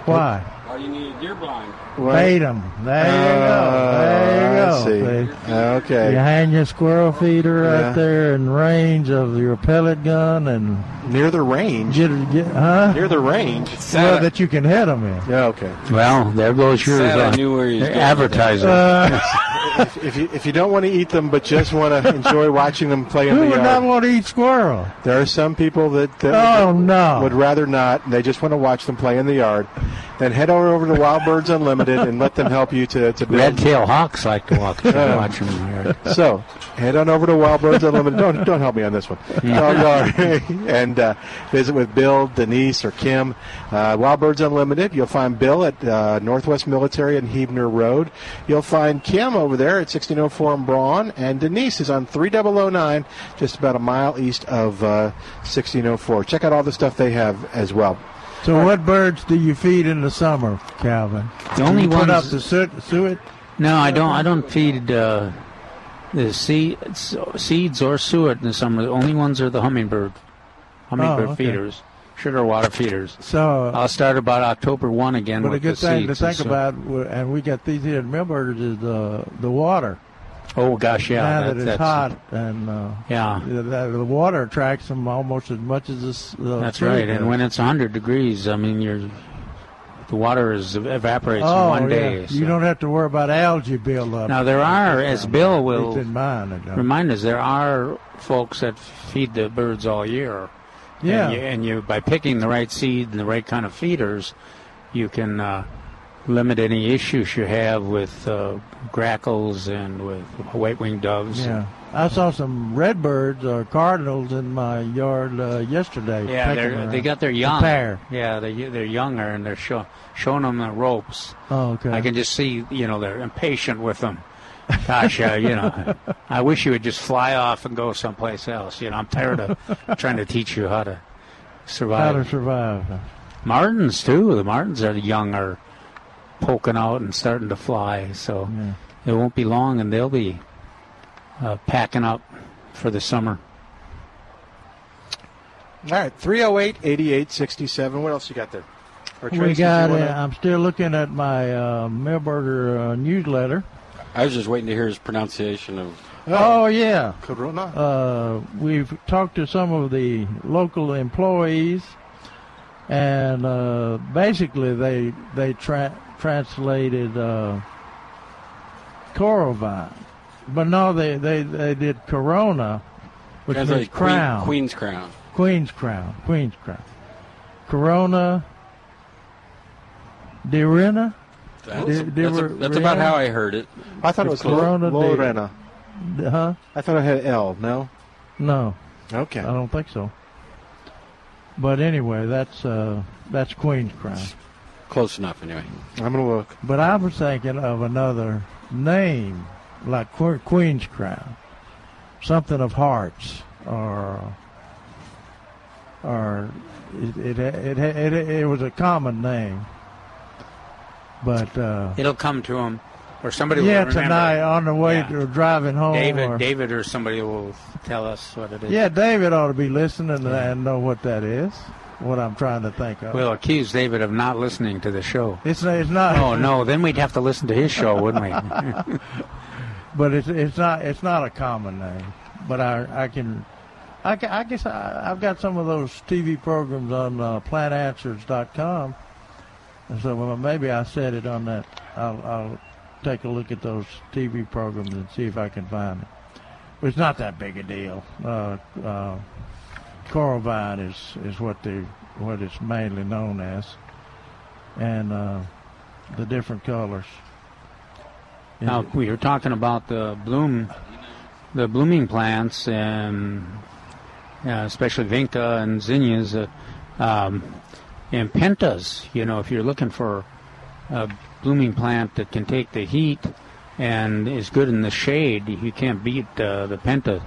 Why? Oh, you need a deer blind. Bait them. There you go. There you ah, I go. see. Ah, okay. You hang your squirrel feeder Yeah. out there in range of your pellet gun and near the range. Get, get, huh? Near the range. Well, that you can hit them in. Yeah. Okay. Well, there goes yours. Sad I uh, on knew where he was going with advertising. Uh, if, if you if you don't want to eat them but just want to enjoy watching them play in Who the would yard, not want to eat squirrel? there are some people that, that Oh, no. would rather not. and They just want to watch them play in the yard. Then head on over to Wild Birds Unlimited and let them help you to to build. Red-tailed hawks like to walk, Yeah. watch them here. So head on over to Wild Birds Unlimited. Don't don't help me on this one. No. <laughs> and uh, visit with Bill, Denise, or Kim. Uh, Wild Birds Unlimited. You'll find Bill at uh, Northwest Military and Huebner Road. You'll find Kim over there at 1604 and Braun, and Denise is on 3009, just about a mile east of uh, 1604. Check out all the stuff they have as well. So what birds do you feed in the summer, Calvin? The only you put up the suet? No, I don't. I don't feed uh, the seeds, seeds or suet in the summer. The only ones are the hummingbird, hummingbird Oh, okay. feeders, sugar water feeders. So, I'll start about October one again but a good thing to think about, and we got these here at Milberger's, is the the water. Oh gosh, yeah. now that- that, it's that's- hot and uh, Yeah. the, the water attracts them almost as much as this. The That's right. And when it's 100 degrees, I mean, you're the water is evaporates oh, in one yeah. day. you don't have to worry about algae buildup. Now there are, as Bill will Keep in mind, they don't. remind us, there are folks that feed the birds all year. Yeah. And you, and you by picking the right seed and the right kind of feeders, you can uh, limit any issues you have with uh, grackles and with white-winged doves. Yeah, I saw some redbirds or cardinals in my yard uh, yesterday. Yeah, they're, they got their young. pair. Yeah, they they're younger and they're show, showing them the ropes. Oh, okay. I can just see, you know, they're impatient with them. Gosh, uh, you know, I wish you would just fly off and go someplace else. You know, I'm tired of trying to teach you how to survive. How to survive. Martins too. The martins are young, are poking out and starting to fly. So it won't be long, and they'll be uh, packing up for the summer. All right, 308 8867. What else you got there? Or we got. you Uh, wanna- I'm still looking at my uh, Milberger uh, newsletter. I was just waiting to hear his pronunciation of. Oh, yeah. Corona. Uh, we've talked to some of the local employees, and uh, basically they they tra- translated uh, Corovine, but no, they, they, they did Corona, which means Translate Queen- crown. Queen's crown. Queen's crown. Queen's crown. Corona. Dirina. That's, Di- that's, a- that's about how I heard it. I thought it was Corona Lo- de- Lorena. Huh? I thought I had L. No. No. Okay. I don't think so. But anyway, that's uh, that's Queen's Crown. Close enough, anyway. I'm gonna look. But I was thinking of another name, like Queen's Crown, something of hearts, or or it it it, it, it, it was a common name. But uh, It'll come to them, or somebody yeah, will remember. tonight on the way Yeah. to driving home. David, or- David, or somebody will tell us what it is. Yeah, David ought to be listening and know what that is. What I'm trying to think of. We'll accuse David of not listening to the show. It's it's not. Oh no, then we'd have to listen to his show, wouldn't we? <laughs> <laughs> but it's it's not it's not a common name. But I I can. I, I guess I, I've got some of those TV programs on uh, plantanswers.com. And so well, maybe I said it on that. I'll, I'll take a look at those TV programs and see if I can find it. But it's not that big a deal. Uh, uh, Coravine is, is what the what it's mainly known as, and uh, the different colors. Now we were talking about the bloom, the blooming plants, and uh, especially vinca and zinnias, uh, um, and pentas. You know, if you're looking for a blooming plant that can take the heat and is good in the shade, you can't beat uh, the penta.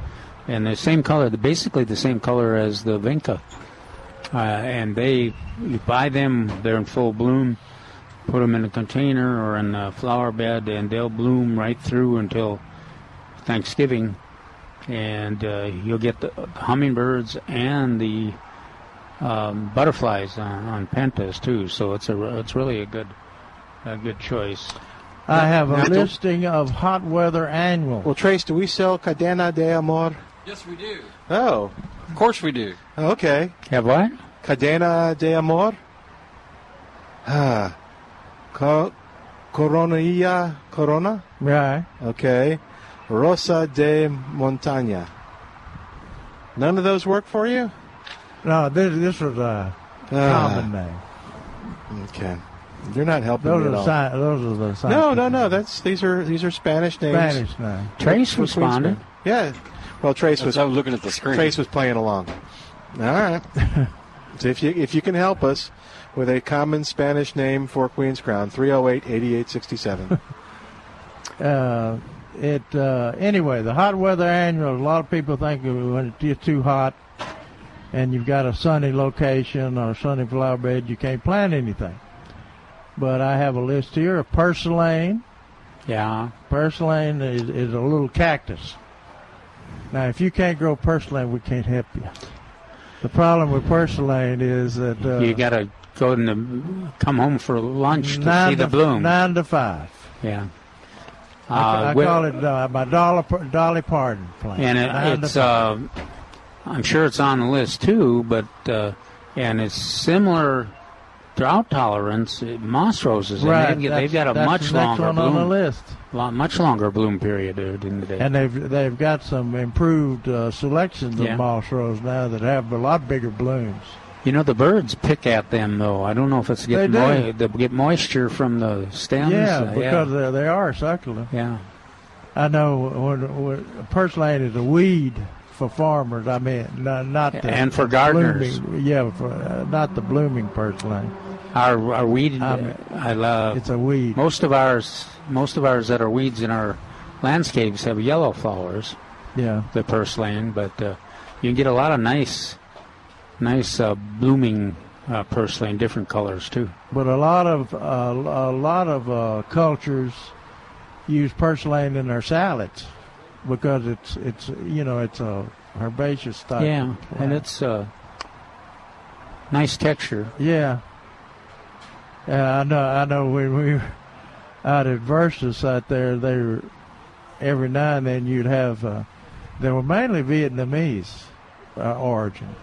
And the same color, basically the same color as the vinca. Uh, and they, you buy them, they're in full bloom put them in a container or in a flower bed, and they'll bloom right through until Thanksgiving. And uh, you'll get the, the hummingbirds and the um, butterflies on, on pentas too. So it's a it's really a good a good choice. I have a listing of hot weather annual. Well, Trace, do we sell Cadena de Amor? Yes, we do. Oh, Of course we do. okay. Have what? Cadena de Amor. Ah, Co- Coronilla Corona. Right. Okay. Rosa de Montaña. None of those work for you? No, this this was a Ah. common name. Okay. You're not helping Those me are at the all. si- those are the No, scientific no, no. That's these are these are Spanish names. Spanish name. Trace For responded. Queensland. Yeah. Well, Trace was. I was looking at the screen. Trace was playing along. All right. <laughs> so if you if you can help us with a common Spanish name for Queen's Crown, 308-8867. <laughs> Uh, it uh, anyway. The hot weather annual. A lot of people think when it gets too hot, and you've got a sunny location or a sunny flower bed, you can't plant anything. But I have a list here of purslane. Yeah. Purslane is, is a little cactus. Now, if you can't grow purslane, we can't help you. The problem with purslane is that uh, you got to go and come home for lunch to see the to, bloom. Nine to five. Yeah. I, I Uh, with- call it uh, my Dolly, Dolly Parton plant. and it, it's uh, I'm sure it's on the list too, but uh, and it's similar drought tolerance. uh, Moss roses, and Right, They've, they've got a much that's the next longer one on the list. Much longer bloom period uh, than they. And they've they've got some improved uh, selections Yeah. of moss rose now that have a lot bigger blooms. You know the birds pick at them though. I don't know if it's get They do. they get moisture from the stems. yeah, uh, because They, they are succulent. Yeah. I know when, when purslane is a weed for farmers. I mean, not, not the And for gardeners. blooming- yeah, for, uh, not the blooming purslane. Our our weed, I mean, I love. It's a weed. Most of ours, most of ours that are weeds in our landscapes have yellow flowers. Yeah. The purslane, but uh, you can get a lot of nice, nice uh, blooming uh, purslane, different colors too. But a lot of uh, a lot of uh, cultures use purslane in their salads because it's it's you know it's a herbaceous type. yeah, and it's a nice texture. Yeah. Yeah, I know. I know. When we were out at Versus out there, they were every now and then you'd have. Uh, they were mainly Vietnamese uh, origin,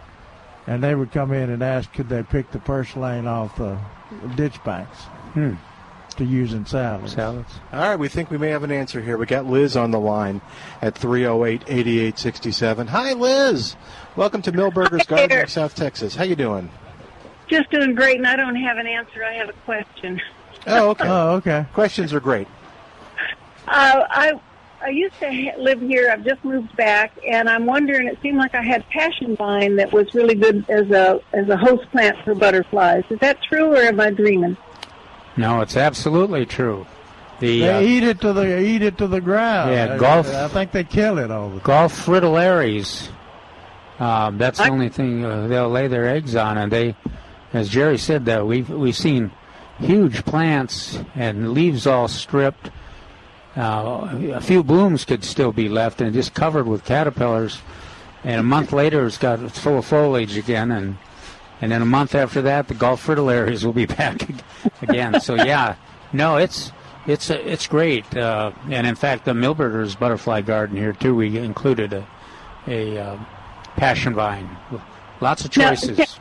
and they would come in and ask could they pick the purslane off the ditch banks Hmm. to use in salads. Salads. All right, we think we may have an answer here. We got Liz on the line at 308 8867. Hi, Liz. Welcome to Milberger's <laughs> Gardening, South Texas. How you doing? Just doing great, and I don't have an answer. I have a question. Oh, okay. oh, okay. Questions are great. Uh, I I used to live here. I've just moved back, and I'm wondering. It seemed like I had passion vine that was really good as a as a host plant for butterflies. Is that true, or am I dreaming? No, it's absolutely true. The They uh, eat it to the eat it to the ground. Yeah, I- golf- I think they kill it all the time. Gulf fritillaries. Um, that's the only thing uh, they'll lay their eggs on, and they, as Jerry said, that we've we've seen huge plants and leaves all stripped. Uh, a few blooms could still be left, and just covered with caterpillars. And a month later, it's got it's full of foliage again, and and then a month after that, the Gulf fritillaries will be <laughs> back again. So yeah, no, it's it's it's great. Uh, and in fact, the Milberger's butterfly garden here too, we included a a uh, passion vine, lots of Now, choices.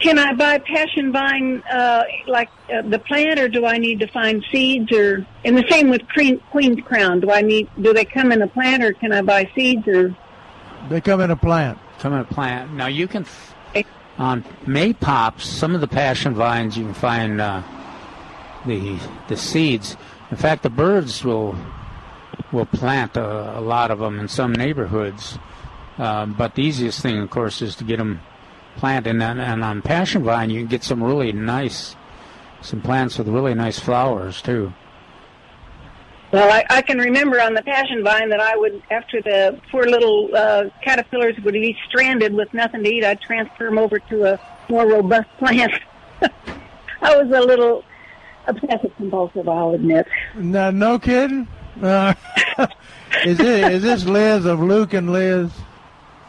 Can I buy passion vine uh, like uh, the plant, or do I need to find seeds? Or and the same with Queen, Queen's Crown. Do I need? Do they come in a plant, or can I buy seeds? Or They come in a plant. Come in a plant. Now you can f- on maypops. Some of the passion vines you can find uh, the the seeds. In fact, the birds will will plant a, a lot of them in some neighborhoods. Um, but the easiest thing, of course, is to get them planted. And, then- and on passion vine, you can get some really nice, some plants with really nice flowers too. well, I, I can remember on the passion vine that I would, after the poor little uh, caterpillars would be stranded with nothing to eat, I'd transfer them over to a more robust plant. <laughs> I was a little obsessive compulsive, I'll admit. No, no kidding. Uh, <laughs> is it is this Liz of Luke and Liz?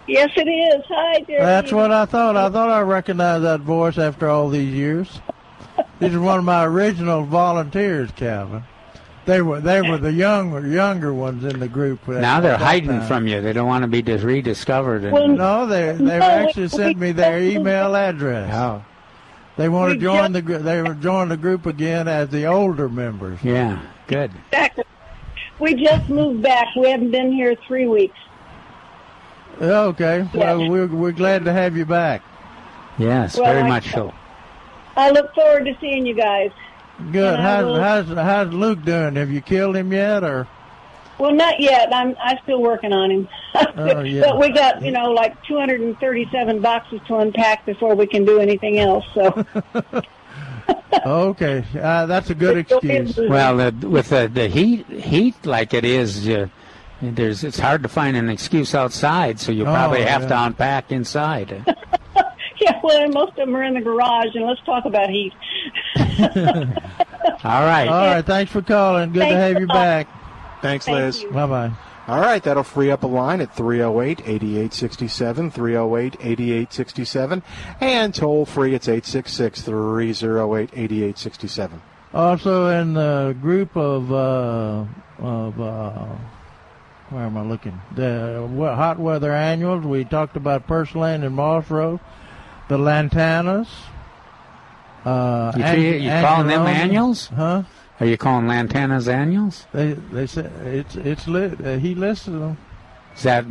Yes, it is. Hi, Jerry. That's what I thought. I thought I recognized that voice after all these years. This is one of my original volunteers, Calvin. They were they were the younger younger ones in the group. Now they're hiding time. from you. They don't want to be dis- rediscovered. And, Well, no, they they've No, actually we- sent me their email address. Oh. They want to join the gr- they were join the group again as the older members. Yeah, good. Exactly. We just moved back. We haven't been here three weeks. Okay, well we're we're glad to have you back. Yes, Well, very I- much so. I look forward to seeing you guys. Good. How's will- how's how's Luke doing? Have you killed him yet, or? Well, not yet. I'm I'm still working on him. Oh, <laughs> yeah. But we got you know like 237 boxes to unpack before we can do anything else. So <laughs> Okay, uh, that's a good excuse. Well, uh, with the, the heat heat like it is, uh, there's it's hard to find an excuse outside, so you Oh, probably have yeah. to unpack inside. <laughs> yeah, well, most of them are in the garage, and let's talk about heat. <laughs> All right. All right. Thanks for calling. Good to have you back. Thanks, Thank Liz. Bye bye. All right, that'll free up a line at 308 8867, 308 8867, and toll free it's 866 308 8867. Also in the group of uh, of uh, where am I looking? The hot weather annuals. We talked about Purslane and Moss Rose, the Lantanas. Uh, You, Ang- you calling them annuals? Huh? Are you calling Lantana's annuals? They they said it's it's lit. Uh, he listed them. Is that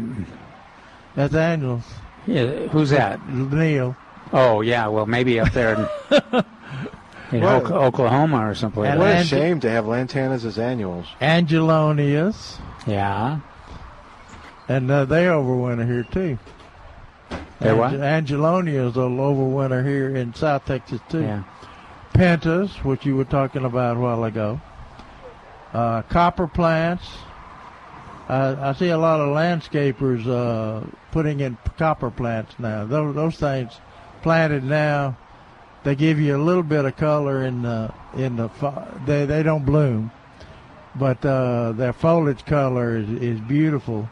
That's annuals. yeah, who's that? Neil. Oh yeah, well maybe up there in, <laughs> in What? Oklahoma or someplace. And What a Ange- shame to have Lantanas as annuals. Angelonias, Yeah. and uh, they overwinter here too. They what? Angelonias will overwinter here in South Texas too. Yeah. Pentas, which you were talking about a while ago. Uh, copper plants. Uh, I see a lot of landscapers uh, putting in copper plants now. Those, those things planted now, they give you a little bit of color in the in the. They they don't bloom, but uh, their foliage color is, is beautiful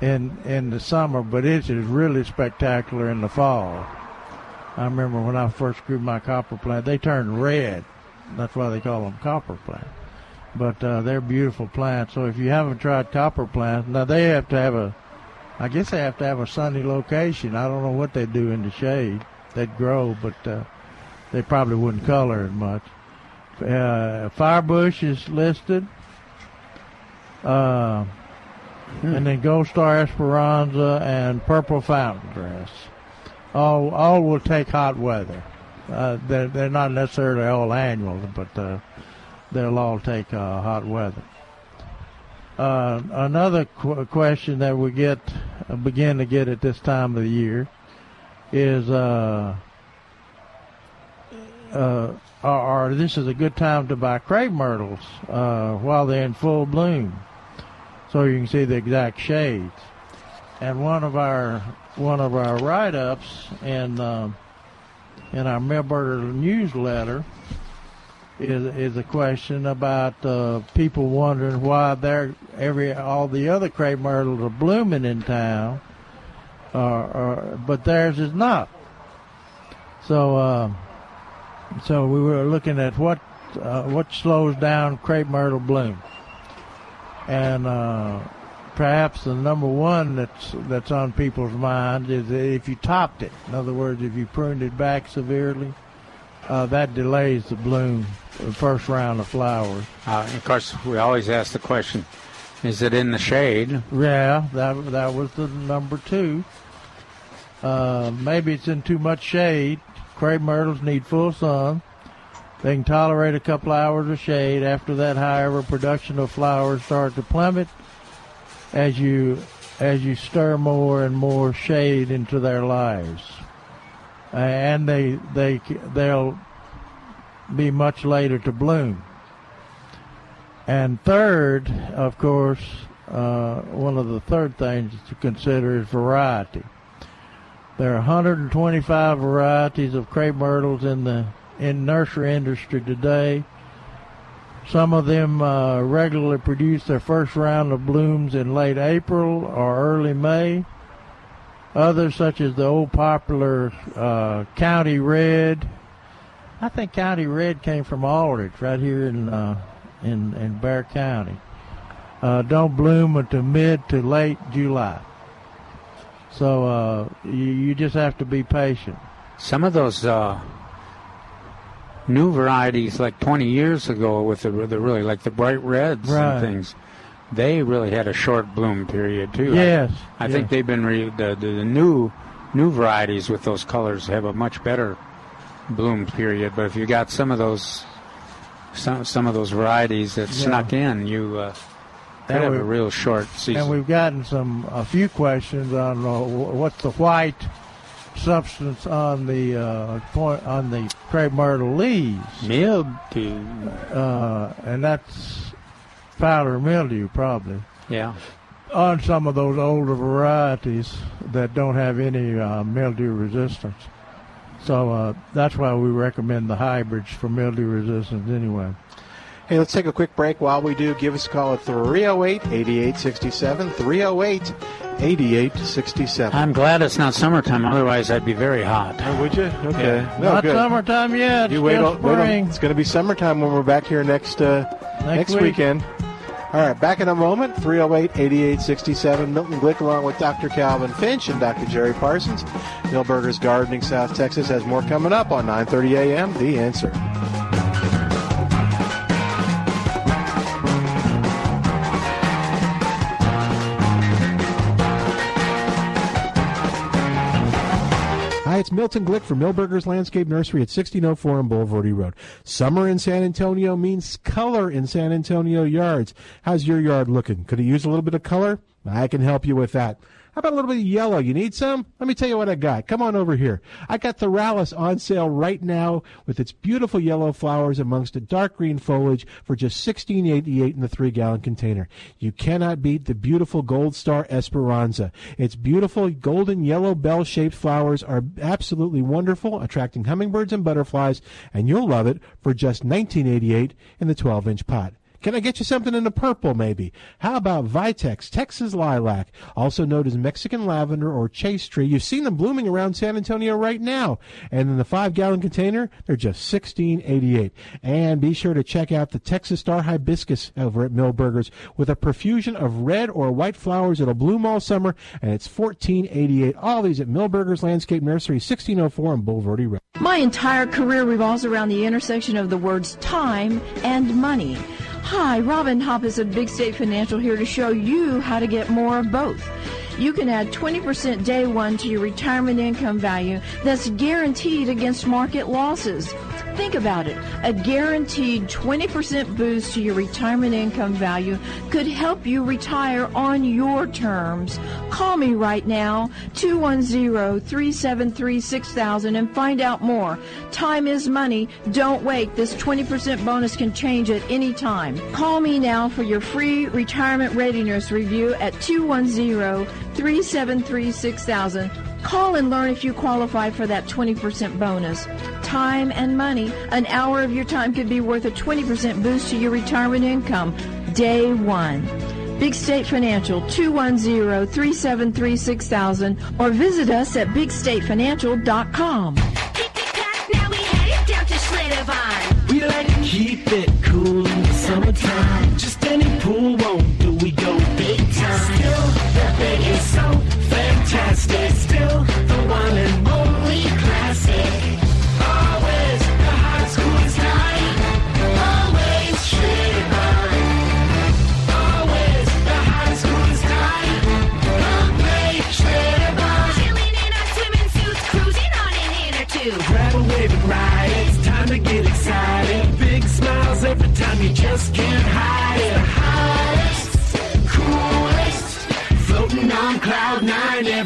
in in the summer. But it is really spectacular in the fall. I remember when I first grew my copper plant, they turned red. That's why they call them copper plants. But uh, they're beautiful plants. So if you haven't tried copper plants, now they have to have a, I guess they have to have a sunny location. I don't know what they do in the shade. They'd grow, but uh, they probably wouldn't color as much. Uh, firebush is listed. Uh, And then Gold Star Esperanza and Purple Fountain Grass all all will take hot weather. Uh, they're they're not necessarily all annual, but uh, they'll all take uh, hot weather. Uh, another qu- question that we get uh, begin to get at this time of the year is uh, uh, or, or this is a good time to buy crepe myrtles uh, while they're in full bloom, so you can see the exact shades. And one of our one of our write-ups in um, in our Milberger newsletter is is a question about uh, people wondering why they're every all the other crepe myrtles are blooming in town, uh, uh, but theirs is not. So uh, so we were looking at what uh, what slows down crepe myrtle bloom, and uh, perhaps the number one that's that's on people's mind is if you topped it. In other words, if you pruned it back severely, uh, that delays the bloom, the first round of flowers. Uh, of course, we always ask the question: Is it in the shade? Yeah, that that was the number two. Uh, maybe it's in too much shade. Crepe myrtles need full sun. They can tolerate a couple hours of shade. After that, however, production of flowers start to plummet as you as you stir more and more shade into their lives, and they they they'll be much later to bloom. And third, of course, uh, one of the third things to consider is variety. There are 125 varieties of crepe myrtles in the in nursery industry today. Some of them uh, regularly produce their first round of blooms in late April or early May. Others, such as the old popular uh, County Red, I think County Red came from Aldrich, right here in uh, in in Bexar County. Uh, don't bloom until mid to late July. So uh, you, you just have to be patient. Some of those uh, new varieties, like 20 years ago, with the, the really like the bright reds Right. and things, they really had a short bloom period too. Yes, I, I think they've been re- the, the the new new varieties with those colors have a much better bloom period. But if you got some of those some some of those varieties that Yeah. snuck in, you uh, could And have a real short season. And we've gotten some a few questions on uh, what's the white substance on the uh, point on the crepe myrtle leaves. Mildew. Uh, and that's powder mildew probably yeah. on some of those older varieties that don't have any uh, mildew resistance. So uh, that's why we recommend the hybrids for mildew resistance anyway. Hey, let's take a quick break. While we do, give us a call at 308 8867. 308 8867. I'm glad it's not summertime. Otherwise, I'd be very hot. Oh, would you? Okay. Yeah. No, Not good. summertime yet. You it's wait, wait It's going to be summertime when we're back here next uh, next, week. weekend. All right, back in a moment, 308 8867. Milton Glick along with Dr. Calvin Finch and Dr. Jerry Parsons. Milberger's Gardening, South Texas has more coming up on 9.30 a.m. The Answer. It's Milton Glick from Milberger's Landscape Nursery at 1604 on Bulverde Road. Summer in San Antonio means color in San Antonio yards. How's your yard looking? Could it use a little bit of color? I can help you with that. How about a little bit of yellow? You need some? Let me tell you what I got. Come on over here. I got Thryallis on sale right now with its beautiful yellow flowers amongst the dark green foliage for just $16.88 in the three gallon container. You cannot beat the beautiful Gold Star Esperanza. Its beautiful golden yellow bell shaped flowers are absolutely wonderful, attracting hummingbirds and butterflies, and you'll love it for just $19.88 in the 12 inch pot. Can I get you something in the purple, maybe? How about Vitex, Texas lilac, also known as Mexican lavender or chaste tree? You've seen them blooming around San Antonio right now. And in the five gallon container, they're just sixteen eighty eight. And be sure to check out the Texas Star Hibiscus over at Milberger's with a profusion of red or white flowers that'll bloom all summer, and it's fourteen eighty eight. All these at Milberger's Landscape Nursery, sixteen oh four on Bulverde Road. My entire career revolves around the intersection of the words time and money. Hi, Robin Hoppus of Big State Financial here to show you how to get more of both. You can add 20% day one to your retirement income value that's guaranteed against market losses. Think about it. A guaranteed 20% boost to your retirement income value could help you retire on your terms. Call me right now, 210-373-6000 and find out more. Time is money. Don't wait. This 20% bonus can change at any time. Call me now for your free retirement readiness review at 210-373-6000. Call and learn if you qualify for that 20% bonus. Time and money. An hour of your time could be worth a 20% boost to your retirement income. Day one. Big State Financial 210-373-6000 or visit us at bigstatefinancial.com. We like to keep it cool in the summertime. Just any pool won't do. We go big time. Still, is so fantastic. Still, the one and only classic. Always the high school's night. Always shade on. Always the high school's night. Come play shade on. Chilling in our swimming suits, cruising on an inner tube. Grab a wave and ride. It's time to get excited. Big smiles every time you just can't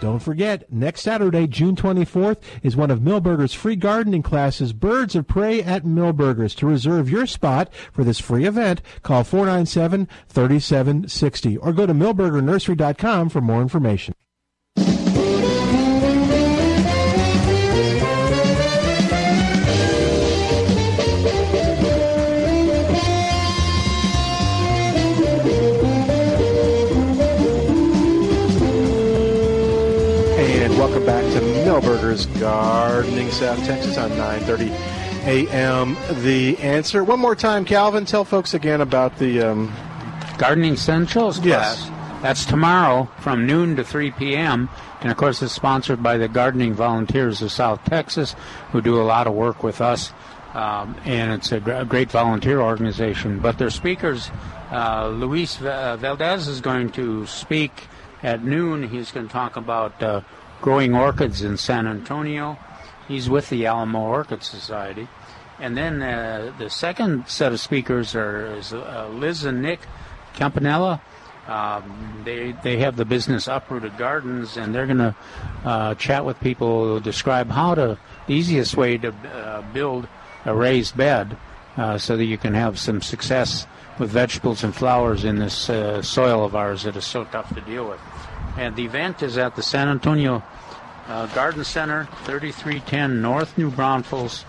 Don't forget, next Saturday, June 24th, is one of Milberger's free gardening classes, Birds of Prey at Milberger's. To reserve your spot for this free event, call 497-3760 or go to milbergernursery.com for more information. Milberger's Gardening, South Texas on 9:30 a.m. The answer. One more time, Calvin. Tell folks again about the um, Gardening Essentials Yes. class. That's tomorrow from noon to 3 p.m. And of course, it's sponsored by the Gardening Volunteers of South Texas, who do a lot of work with us. Um, and it's a great volunteer organization. But their speakers, uh, Luis uh, Valdez is going to speak at noon. He's going to talk about uh, growing orchids in San Antonio. He's with the Alamo Orchid Society. And then uh, the second set of speakers are is, uh, Liz and Nick Campanella. Um, they they have the business Uprooted Gardens, and they're going to uh, chat with people, describe how to the easiest way to uh, build a raised bed, uh, so that you can have some success with vegetables and flowers in this uh, soil of ours that is so tough to deal with. And the event is at the San Antonio uh, Garden Center, 3310 North New Braunfels,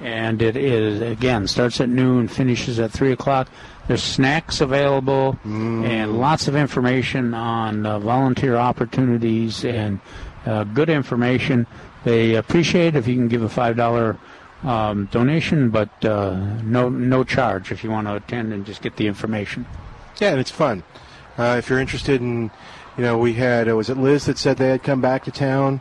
and it is again starts at noon, finishes at three o'clock. There's snacks available and lots of information on uh, volunteer opportunities and uh, good information. They appreciate if you can give a five dollar um, donation, but uh, no no charge if you want to attend and just get the information. Yeah, and it's fun. Uh, if you're interested in, you know, we had uh, was it Liz that said they had come back to town.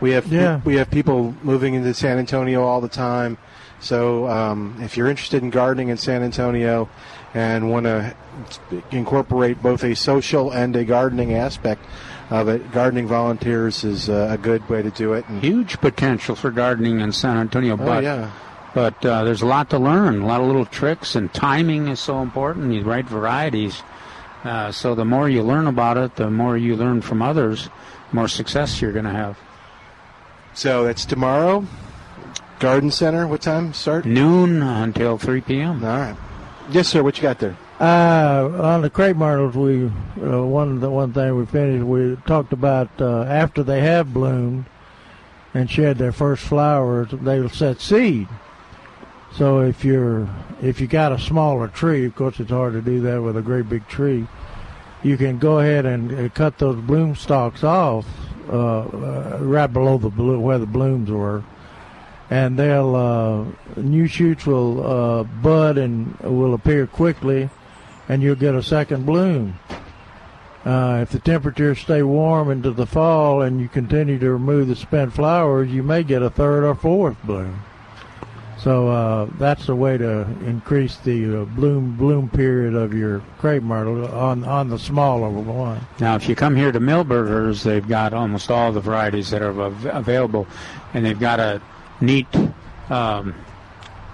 We have Yeah. we have people moving into San Antonio all the time. So um, if you're interested in gardening in San Antonio and want to incorporate both a social and a gardening aspect of it, gardening volunteers is uh, a good way to do it. And Huge potential for gardening in San Antonio, Oh, but yeah. but uh, there's a lot to learn, a lot of little tricks, and timing is so important. The right varieties. Uh, so the more you learn about it, the more you learn from others, more success you're going to have. So that's tomorrow. Garden Center. What time start? Noon until 3 p.m. All right. Yes, sir. What you got there? Uh, on the crepe myrtles, we uh, one the one thing we finished. We talked about uh, after they have bloomed and shed their first flowers, they will set seed. So if you're if you got a smaller tree, of course it's hard to do that with a great big tree. You can go ahead and uh, cut those bloom stalks off uh, uh, right below the blue where the blooms were, and they'll uh, new shoots will uh, bud and will appear quickly, and you'll get a second bloom. Uh, if the temperatures stay warm into the fall and you continue to remove the spent flowers, you may get a third or fourth bloom. So uh, that's the way to increase the uh, bloom bloom period of your crepe myrtle on on the smaller one. Now, if you come here to Milberger's, they've got almost all the varieties that are av- available, and they've got a neat um,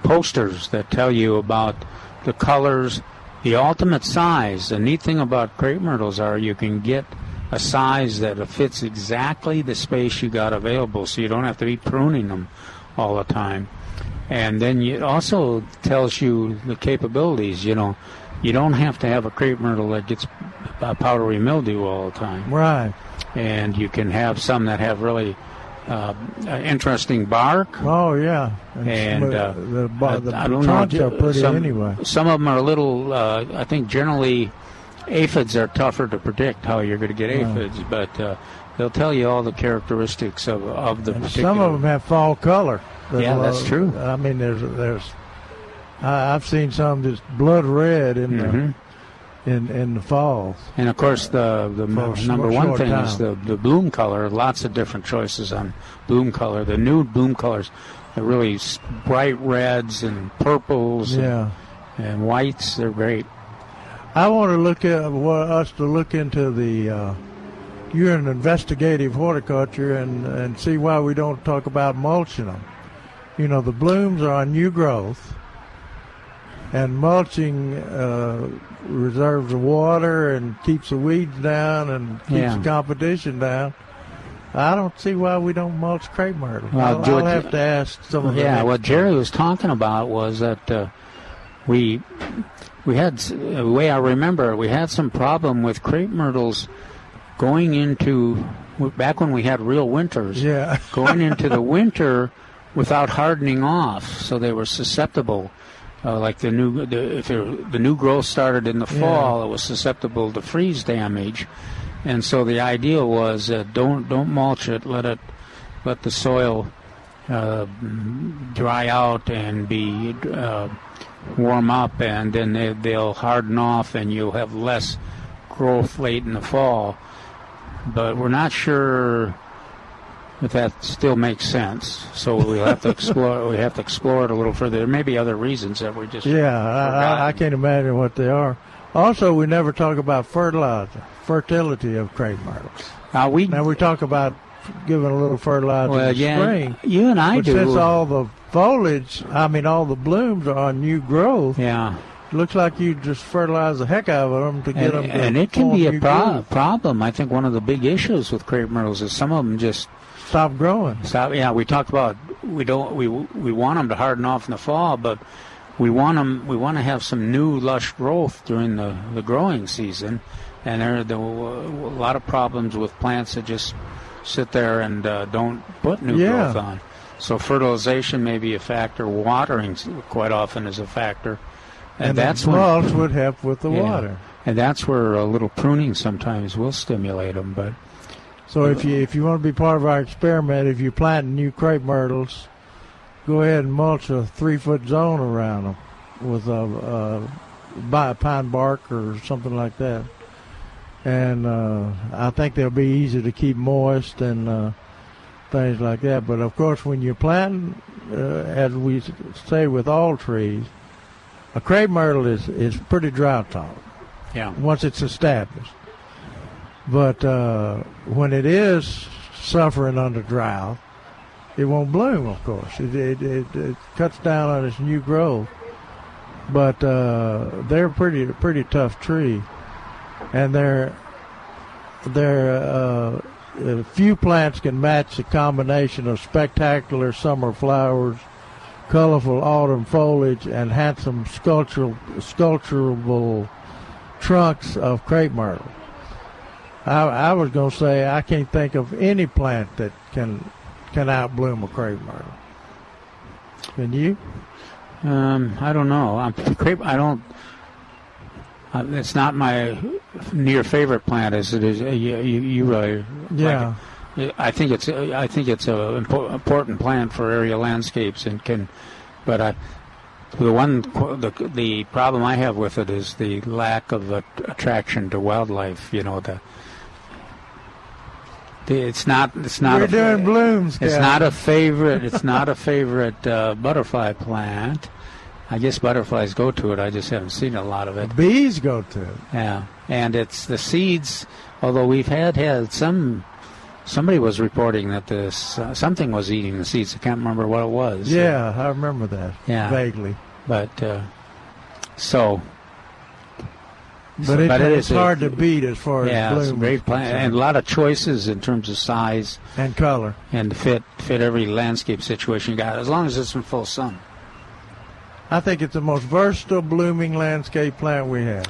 posters that tell you about the colors, the ultimate size. The neat thing about crepe myrtles are you can get a size that fits exactly the space you got available, so you don't have to be pruning them all the time. And then it also tells you the capabilities. You know, you don't have to have a crepe myrtle that gets powdery mildew all the time. Right. And you can have some that have really uh, interesting bark. Oh yeah, And some, uh, the, the, the, I don't know. are pretty some, anyway. Some of them are a little. Uh, I think generally, aphids are tougher to predict how you're going to get Right. aphids, but uh, they'll tell you all the characteristics of of the particular. Some of them have fall color. Yeah, that's true. I mean, there's there's I, I've seen some just blood red in Mhm. the in in the falls. And of course, the the sh- number one thing is the the bloom color. Lots of different choices on bloom color. The new bloom colors, the really bright reds and purples. and- Yeah. And, whites. They're great. I want to look at want us to look into the. Uh, you're an investigative horticulture and and see why we don't talk about mulching them. You know, the blooms are on new growth, and mulching uh, reserves the water and keeps the weeds down and keeps Yeah. competition down. I don't see why we don't mulch crepe myrtle. Well, I'll, George- I'll have to ask some of the Yeah, what. Jerry was talking about was that uh, we we had the way I remember we had some problem with crepe myrtles going into back when we had real winters. Yeah. going into the <laughs> winter without hardening off, so they were susceptible. Uh, like the new, the, if it, the new growth started in the Yeah. fall, it was susceptible to freeze damage, and so the idea was uh, don't don't mulch it, let it let the soil uh, dry out and be uh, warm up, and then they, they'll harden off, and you'll have less growth late in the fall. But we're not sure if that still makes sense. So we'll have to explore. We have to explore it a little further. There may be other reasons that we just Yeah, I, I, can't imagine what they are. Also, we never talk about fertilizer, fertility of crepe myrtles. Uh, we now we talk about giving a little fertilizer Well, in the yeah, spring. you and I but do. Since all the foliage, I mean, all the blooms are on new growth. Yeah. Looks like you just fertilize the heck out of them to get and, them. To and it can be a pro- problem. I think one of the big issues with crepe myrtles is some of them just stop growing. Stop. Yeah, we talked about we don't we we want them to harden off in the fall, but we want them we want to have some new lush growth during the the growing season, and there there were a lot of problems with plants that just sit there and uh, don't put new Yeah. growth on. So fertilization may be a factor. Watering quite often is a factor, And, that's the when- would help with the Yeah. water. and that's where a little pruning sometimes will stimulate them. But So if you if you want to be part of our experiment, if you're planting new crepe myrtles, go ahead and mulch a three foot zone around them with a, a pine bark or something like that. And uh, I think they'll be easy to keep moist and uh, things like that. But of course, when you're planting, uh, as we say with all trees, a crepe myrtle is is pretty drought tolerant yeah, once it's established. But uh, when it is suffering under drought, it won't bloom. Of course, it it, it, it cuts down on its new growth. But uh, they're pretty pretty tough tree, and they're they're uh, uh, few plants can match the combination of spectacular summer flowers, colorful autumn foliage, and handsome sculptural sculpturable trunks of crepe myrtle. I, I was going to say I can't think of any plant that can can outbloom a crepe myrtle. Can you? Um, I don't know. I'm, crepe. I don't. Uh, it's not my near favorite plant as it is. Uh, you, you, really. Yeah. like. I think it's. I think it's a impo- important plant for area landscapes and can, but I. The one, the the problem I have with it is the lack of a, attraction to wildlife. You know the. It's not. It's not. We're a, doing blooms. It's not a <laughs> favorite. It's not a favorite uh, butterfly plant. I guess butterflies go to it. I just haven't seen a lot of it. Bees go to it. Yeah, and it's the seeds. Although we've had had some. Somebody was reporting that this uh, something was eating the seeds. I can't remember what it was. Yeah, I remember that. Yeah. Vaguely. But uh, so. But, it, it it's is a- hard to beat as far yeah, as it's a great plant and a lot of choices in terms of size and color and fit fit every landscape situation you got as long as it's in full sun. I think it's the most versatile blooming landscape plant we have.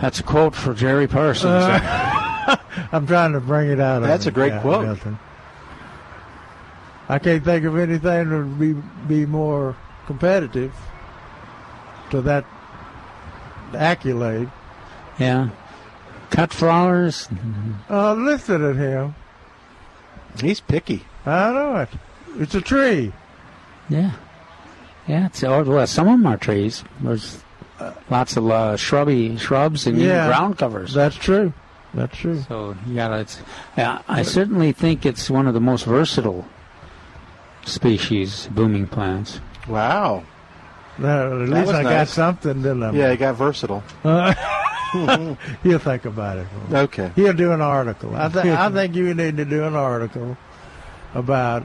That's a quote for Jerry Parsons. Uh, <laughs> I'm trying to bring it out. That's a great Cal- quote. Milton. I can't think of anything that would be be more competitive to that accolade. yeah, cut flowers. Uh, listen at him. He's picky. I know it. It's a tree. Yeah, yeah. It's oh, well, some of them are trees. There's lots of uh, shrubby shrubs and Yeah. ground covers. That's true. That's true. So you got it's. Yeah, I certainly think it's one of the most versatile species booming plants. Wow. Well, at That least was I got something, didn't I? Yeah, he got versatile. <laughs> He'll think about it. Okay. He'll do an article. I, th- I think you need to do an article about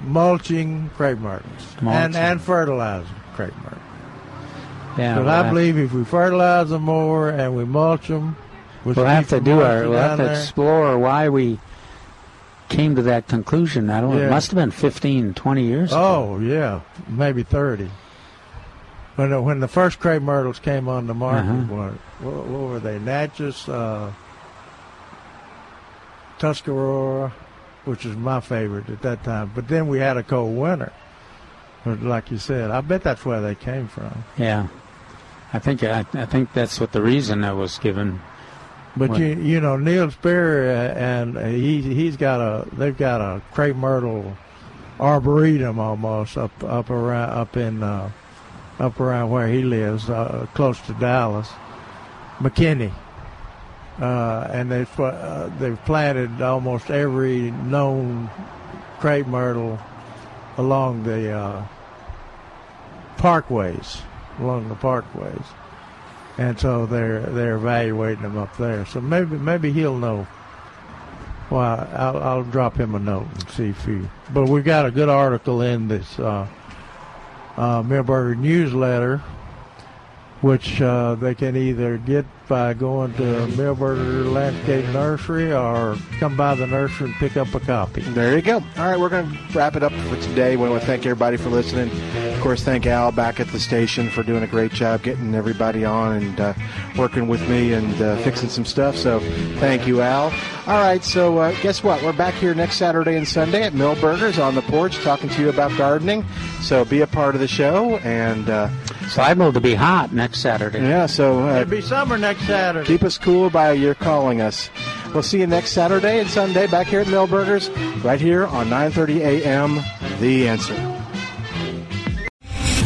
mulching crepe myrtles and, Mulching. and fertilizing crepe myrtles. Yeah, But we'll I believe if we fertilize them more and we mulch them, which we'll have to do our. We'll have to there. explore why we came to that conclusion. I don't. know. Yeah. It must have been 15, 20 years. ago. Oh yeah, maybe thirty. When the, when the first crepe myrtles came on the market, Uh-huh. what, what, what were they? Natchez, uh, Tuscarora, which is my favorite at that time. But then we had a cold winter, like you said. I bet that's where they came from. Yeah, I think I, I think that's what the reason that was given. But When- you you know Neil Sperry uh, and he he's got a they've got a crepe myrtle arboretum almost up up around up in uh, up around where he lives uh, close to Dallas, McKinney, uh, and they've uh, they've planted almost every known crepe myrtle along the uh, parkways along the parkways and so they're they're evaluating them up there. So maybe maybe he'll know. Well, I'll, I'll drop him a note and see if he. But we've got a good article in this uh, uh, newsletter, which uh, they can either get by going to Milberger Landscape Nursery or come by the nursery and pick up a copy. There you go. All right, we're going to wrap it up for today. We want to thank everybody for listening. Of course, thank Al back at the station for doing a great job getting everybody on and uh, working with me and uh, fixing some stuff. So thank you, Al. All right, so uh, guess what? We're back here next Saturday and Sunday at Milberger's on the porch talking to you about gardening. So be a part of the show and. Uh, it's liable to be hot next Saturday. Yeah, so uh, It'll be summer next Saturday. keep us cool by your calling us. We'll see you next Saturday and Sunday back here at Milberger's, right here on 9:30 a.m. The Answer.